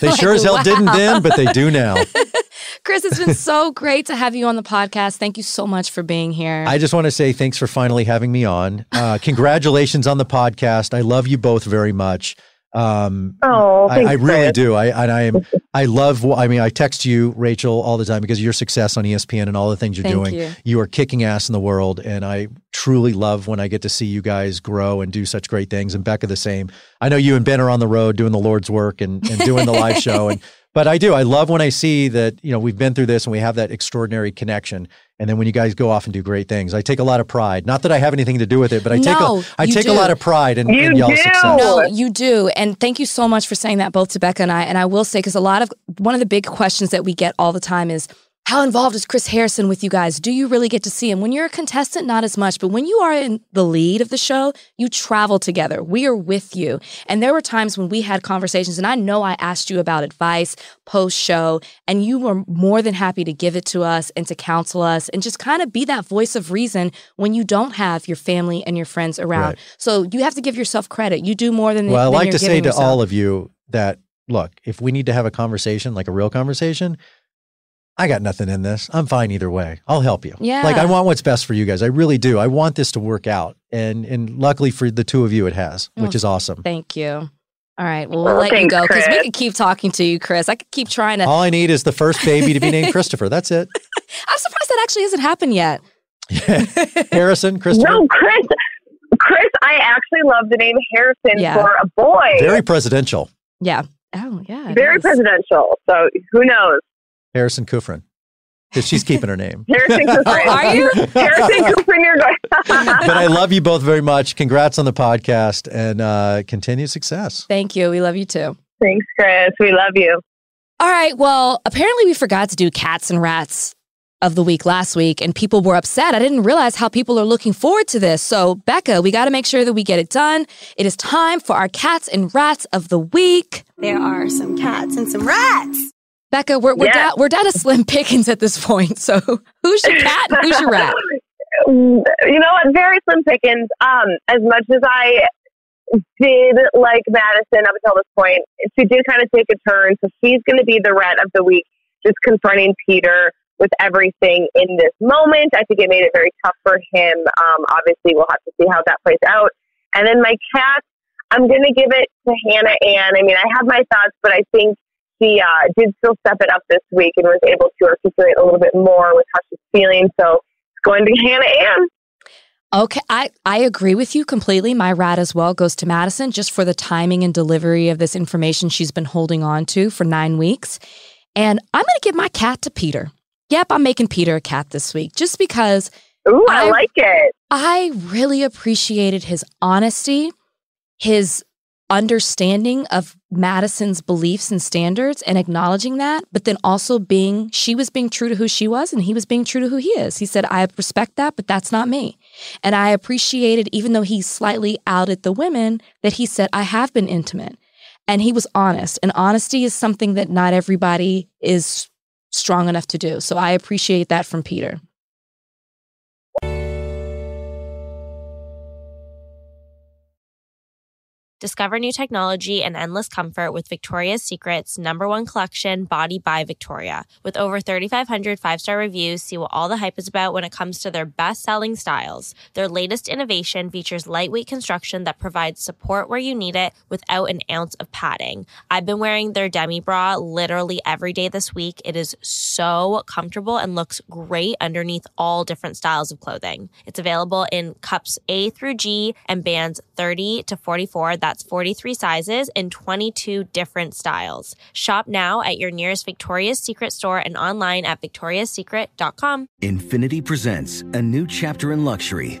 They sure [laughs] as hell didn't then, but they do now. [laughs] Chris, it's been so great to have you on the podcast. Thank you so much for being here. I just want to say thanks for finally having me on. Uh, congratulations on the podcast. I love you both very much. Um, Oh, I, thanks, I really do. I and I am. [laughs] I love. I mean, I text you, Rachel, all the time because of your success on ESPN and all the things you're Thank doing. you. are kicking ass in the world, and I truly love when I get to see you guys grow and do such great things. And Becca, the same. I know you and Ben are on the road doing the Lord's work and, and doing the live [laughs] show, and but I do. I love when I see that you know we've been through this and we have that extraordinary connection. And then when you guys go off and do great things, I take a lot of pride. Not that I have anything to do with it, but I take No, a, I take do. a lot of pride in, You in y'all's do. success. No, you do. And thank you so much for saying that both to Becca and I. And I will say, because a lot of one of the big questions that we get all the time is, how involved is Chris Harrison with you guys? Do you really get to see him? When you're a contestant, not as much, but when you are in the lead of the show, you travel together. We are with you. And there were times when we had conversations, and I know I asked you about advice post show, and you were more than happy to give it to us and to counsel us and just kind of be that voice of reason when you don't have your family and your friends around. Right. So you have to give yourself credit. You do more than Well, I like to say to yourself. all of you that look, if we need to have a conversation, like a real conversation, I got nothing in this. I'm fine either way. I'll help you. Yeah. Like I want what's best for you guys. I really do. I want this to work out. And and luckily for the two of you it has, which Oh, is awesome. Thank you. All right. Well, we'll Oh, let you go because we Chris. could keep talking to you, Chris. I could keep trying to. All I need is the first baby to be named [laughs] Christopher. That's it. [laughs] I'm surprised that actually hasn't happened yet. [laughs] Harrison, Christopher. No, Chris. Chris, I actually love the name Harrison Yeah. for a boy. Very presidential. Yeah. Oh, yeah. Very is. presidential. So who knows? Harrison Kufrin. Because she's keeping her name. [laughs] Harrison Cooper. Oh, are you? [laughs] Harrison Cooper, you're going. [laughs] but I love you both very much. Congrats on the podcast and uh, continued success. Thank you. We love you too. Thanks, Chris. We love you. All right. Well, apparently we forgot to do cats and rats of the week last week, and people were upset. I didn't realize how people are looking forward to this. So, Becca, we got to make sure that we get it done. It is time for our cats and rats of the week. There are some cats and some rats. Becca, we're, we're, Yeah. down, we're down to slim pickings at this point. So, [laughs] who's your cat and who's your rat? [laughs] You know what? Very slim pickings. Um, as much as I did like Madison up until this point, she did kind of take a turn. So she's going to be the rat of the week, just confronting Peter with everything in this moment. I think it made it very tough for him. Um, obviously, we'll have to see how that plays out. And then my cat, I'm going to give it to Hannah Ann. I mean, I have my thoughts, but I think she uh, did still step it up this week and was able to articulate a little bit more with how she's feeling. So it's going to Hannah Ann. Okay, I, I agree with you completely. My rat as well goes to Madison just for the timing and delivery of this information she's been holding on to for nine weeks. And I'm going to give my cat to Peter. Yep, I'm making Peter a cat this week just because Ooh, I, I- like it. I really appreciated his honesty, his understanding of Madison's beliefs and standards and acknowledging that, but then also being, she was being true to who she was and he was being true to who he is. He said, I respect that, but that's not me. And I appreciated, even though he slightly outed the women, that he said, I have been intimate. And he was honest. And honesty is something that not everybody is strong enough to do. So I appreciate that from Peter. Discover new technology and endless comfort with Victoria's Secret's number one collection, Body by Victoria. With over 3,500 five star reviews, see what all the hype is about when it comes to their best selling styles. Their latest innovation features lightweight construction that provides support where you need it without an ounce of padding. I've been wearing their demi bra literally every day this week. It is so comfortable and looks great underneath all different styles of clothing. It's available in cups A through G and bands 30 to 44. That's 43 sizes in 22 different styles. Shop now at your nearest Victoria's Secret store and online at victoriassecret.com. Infiniti presents a new chapter in luxury,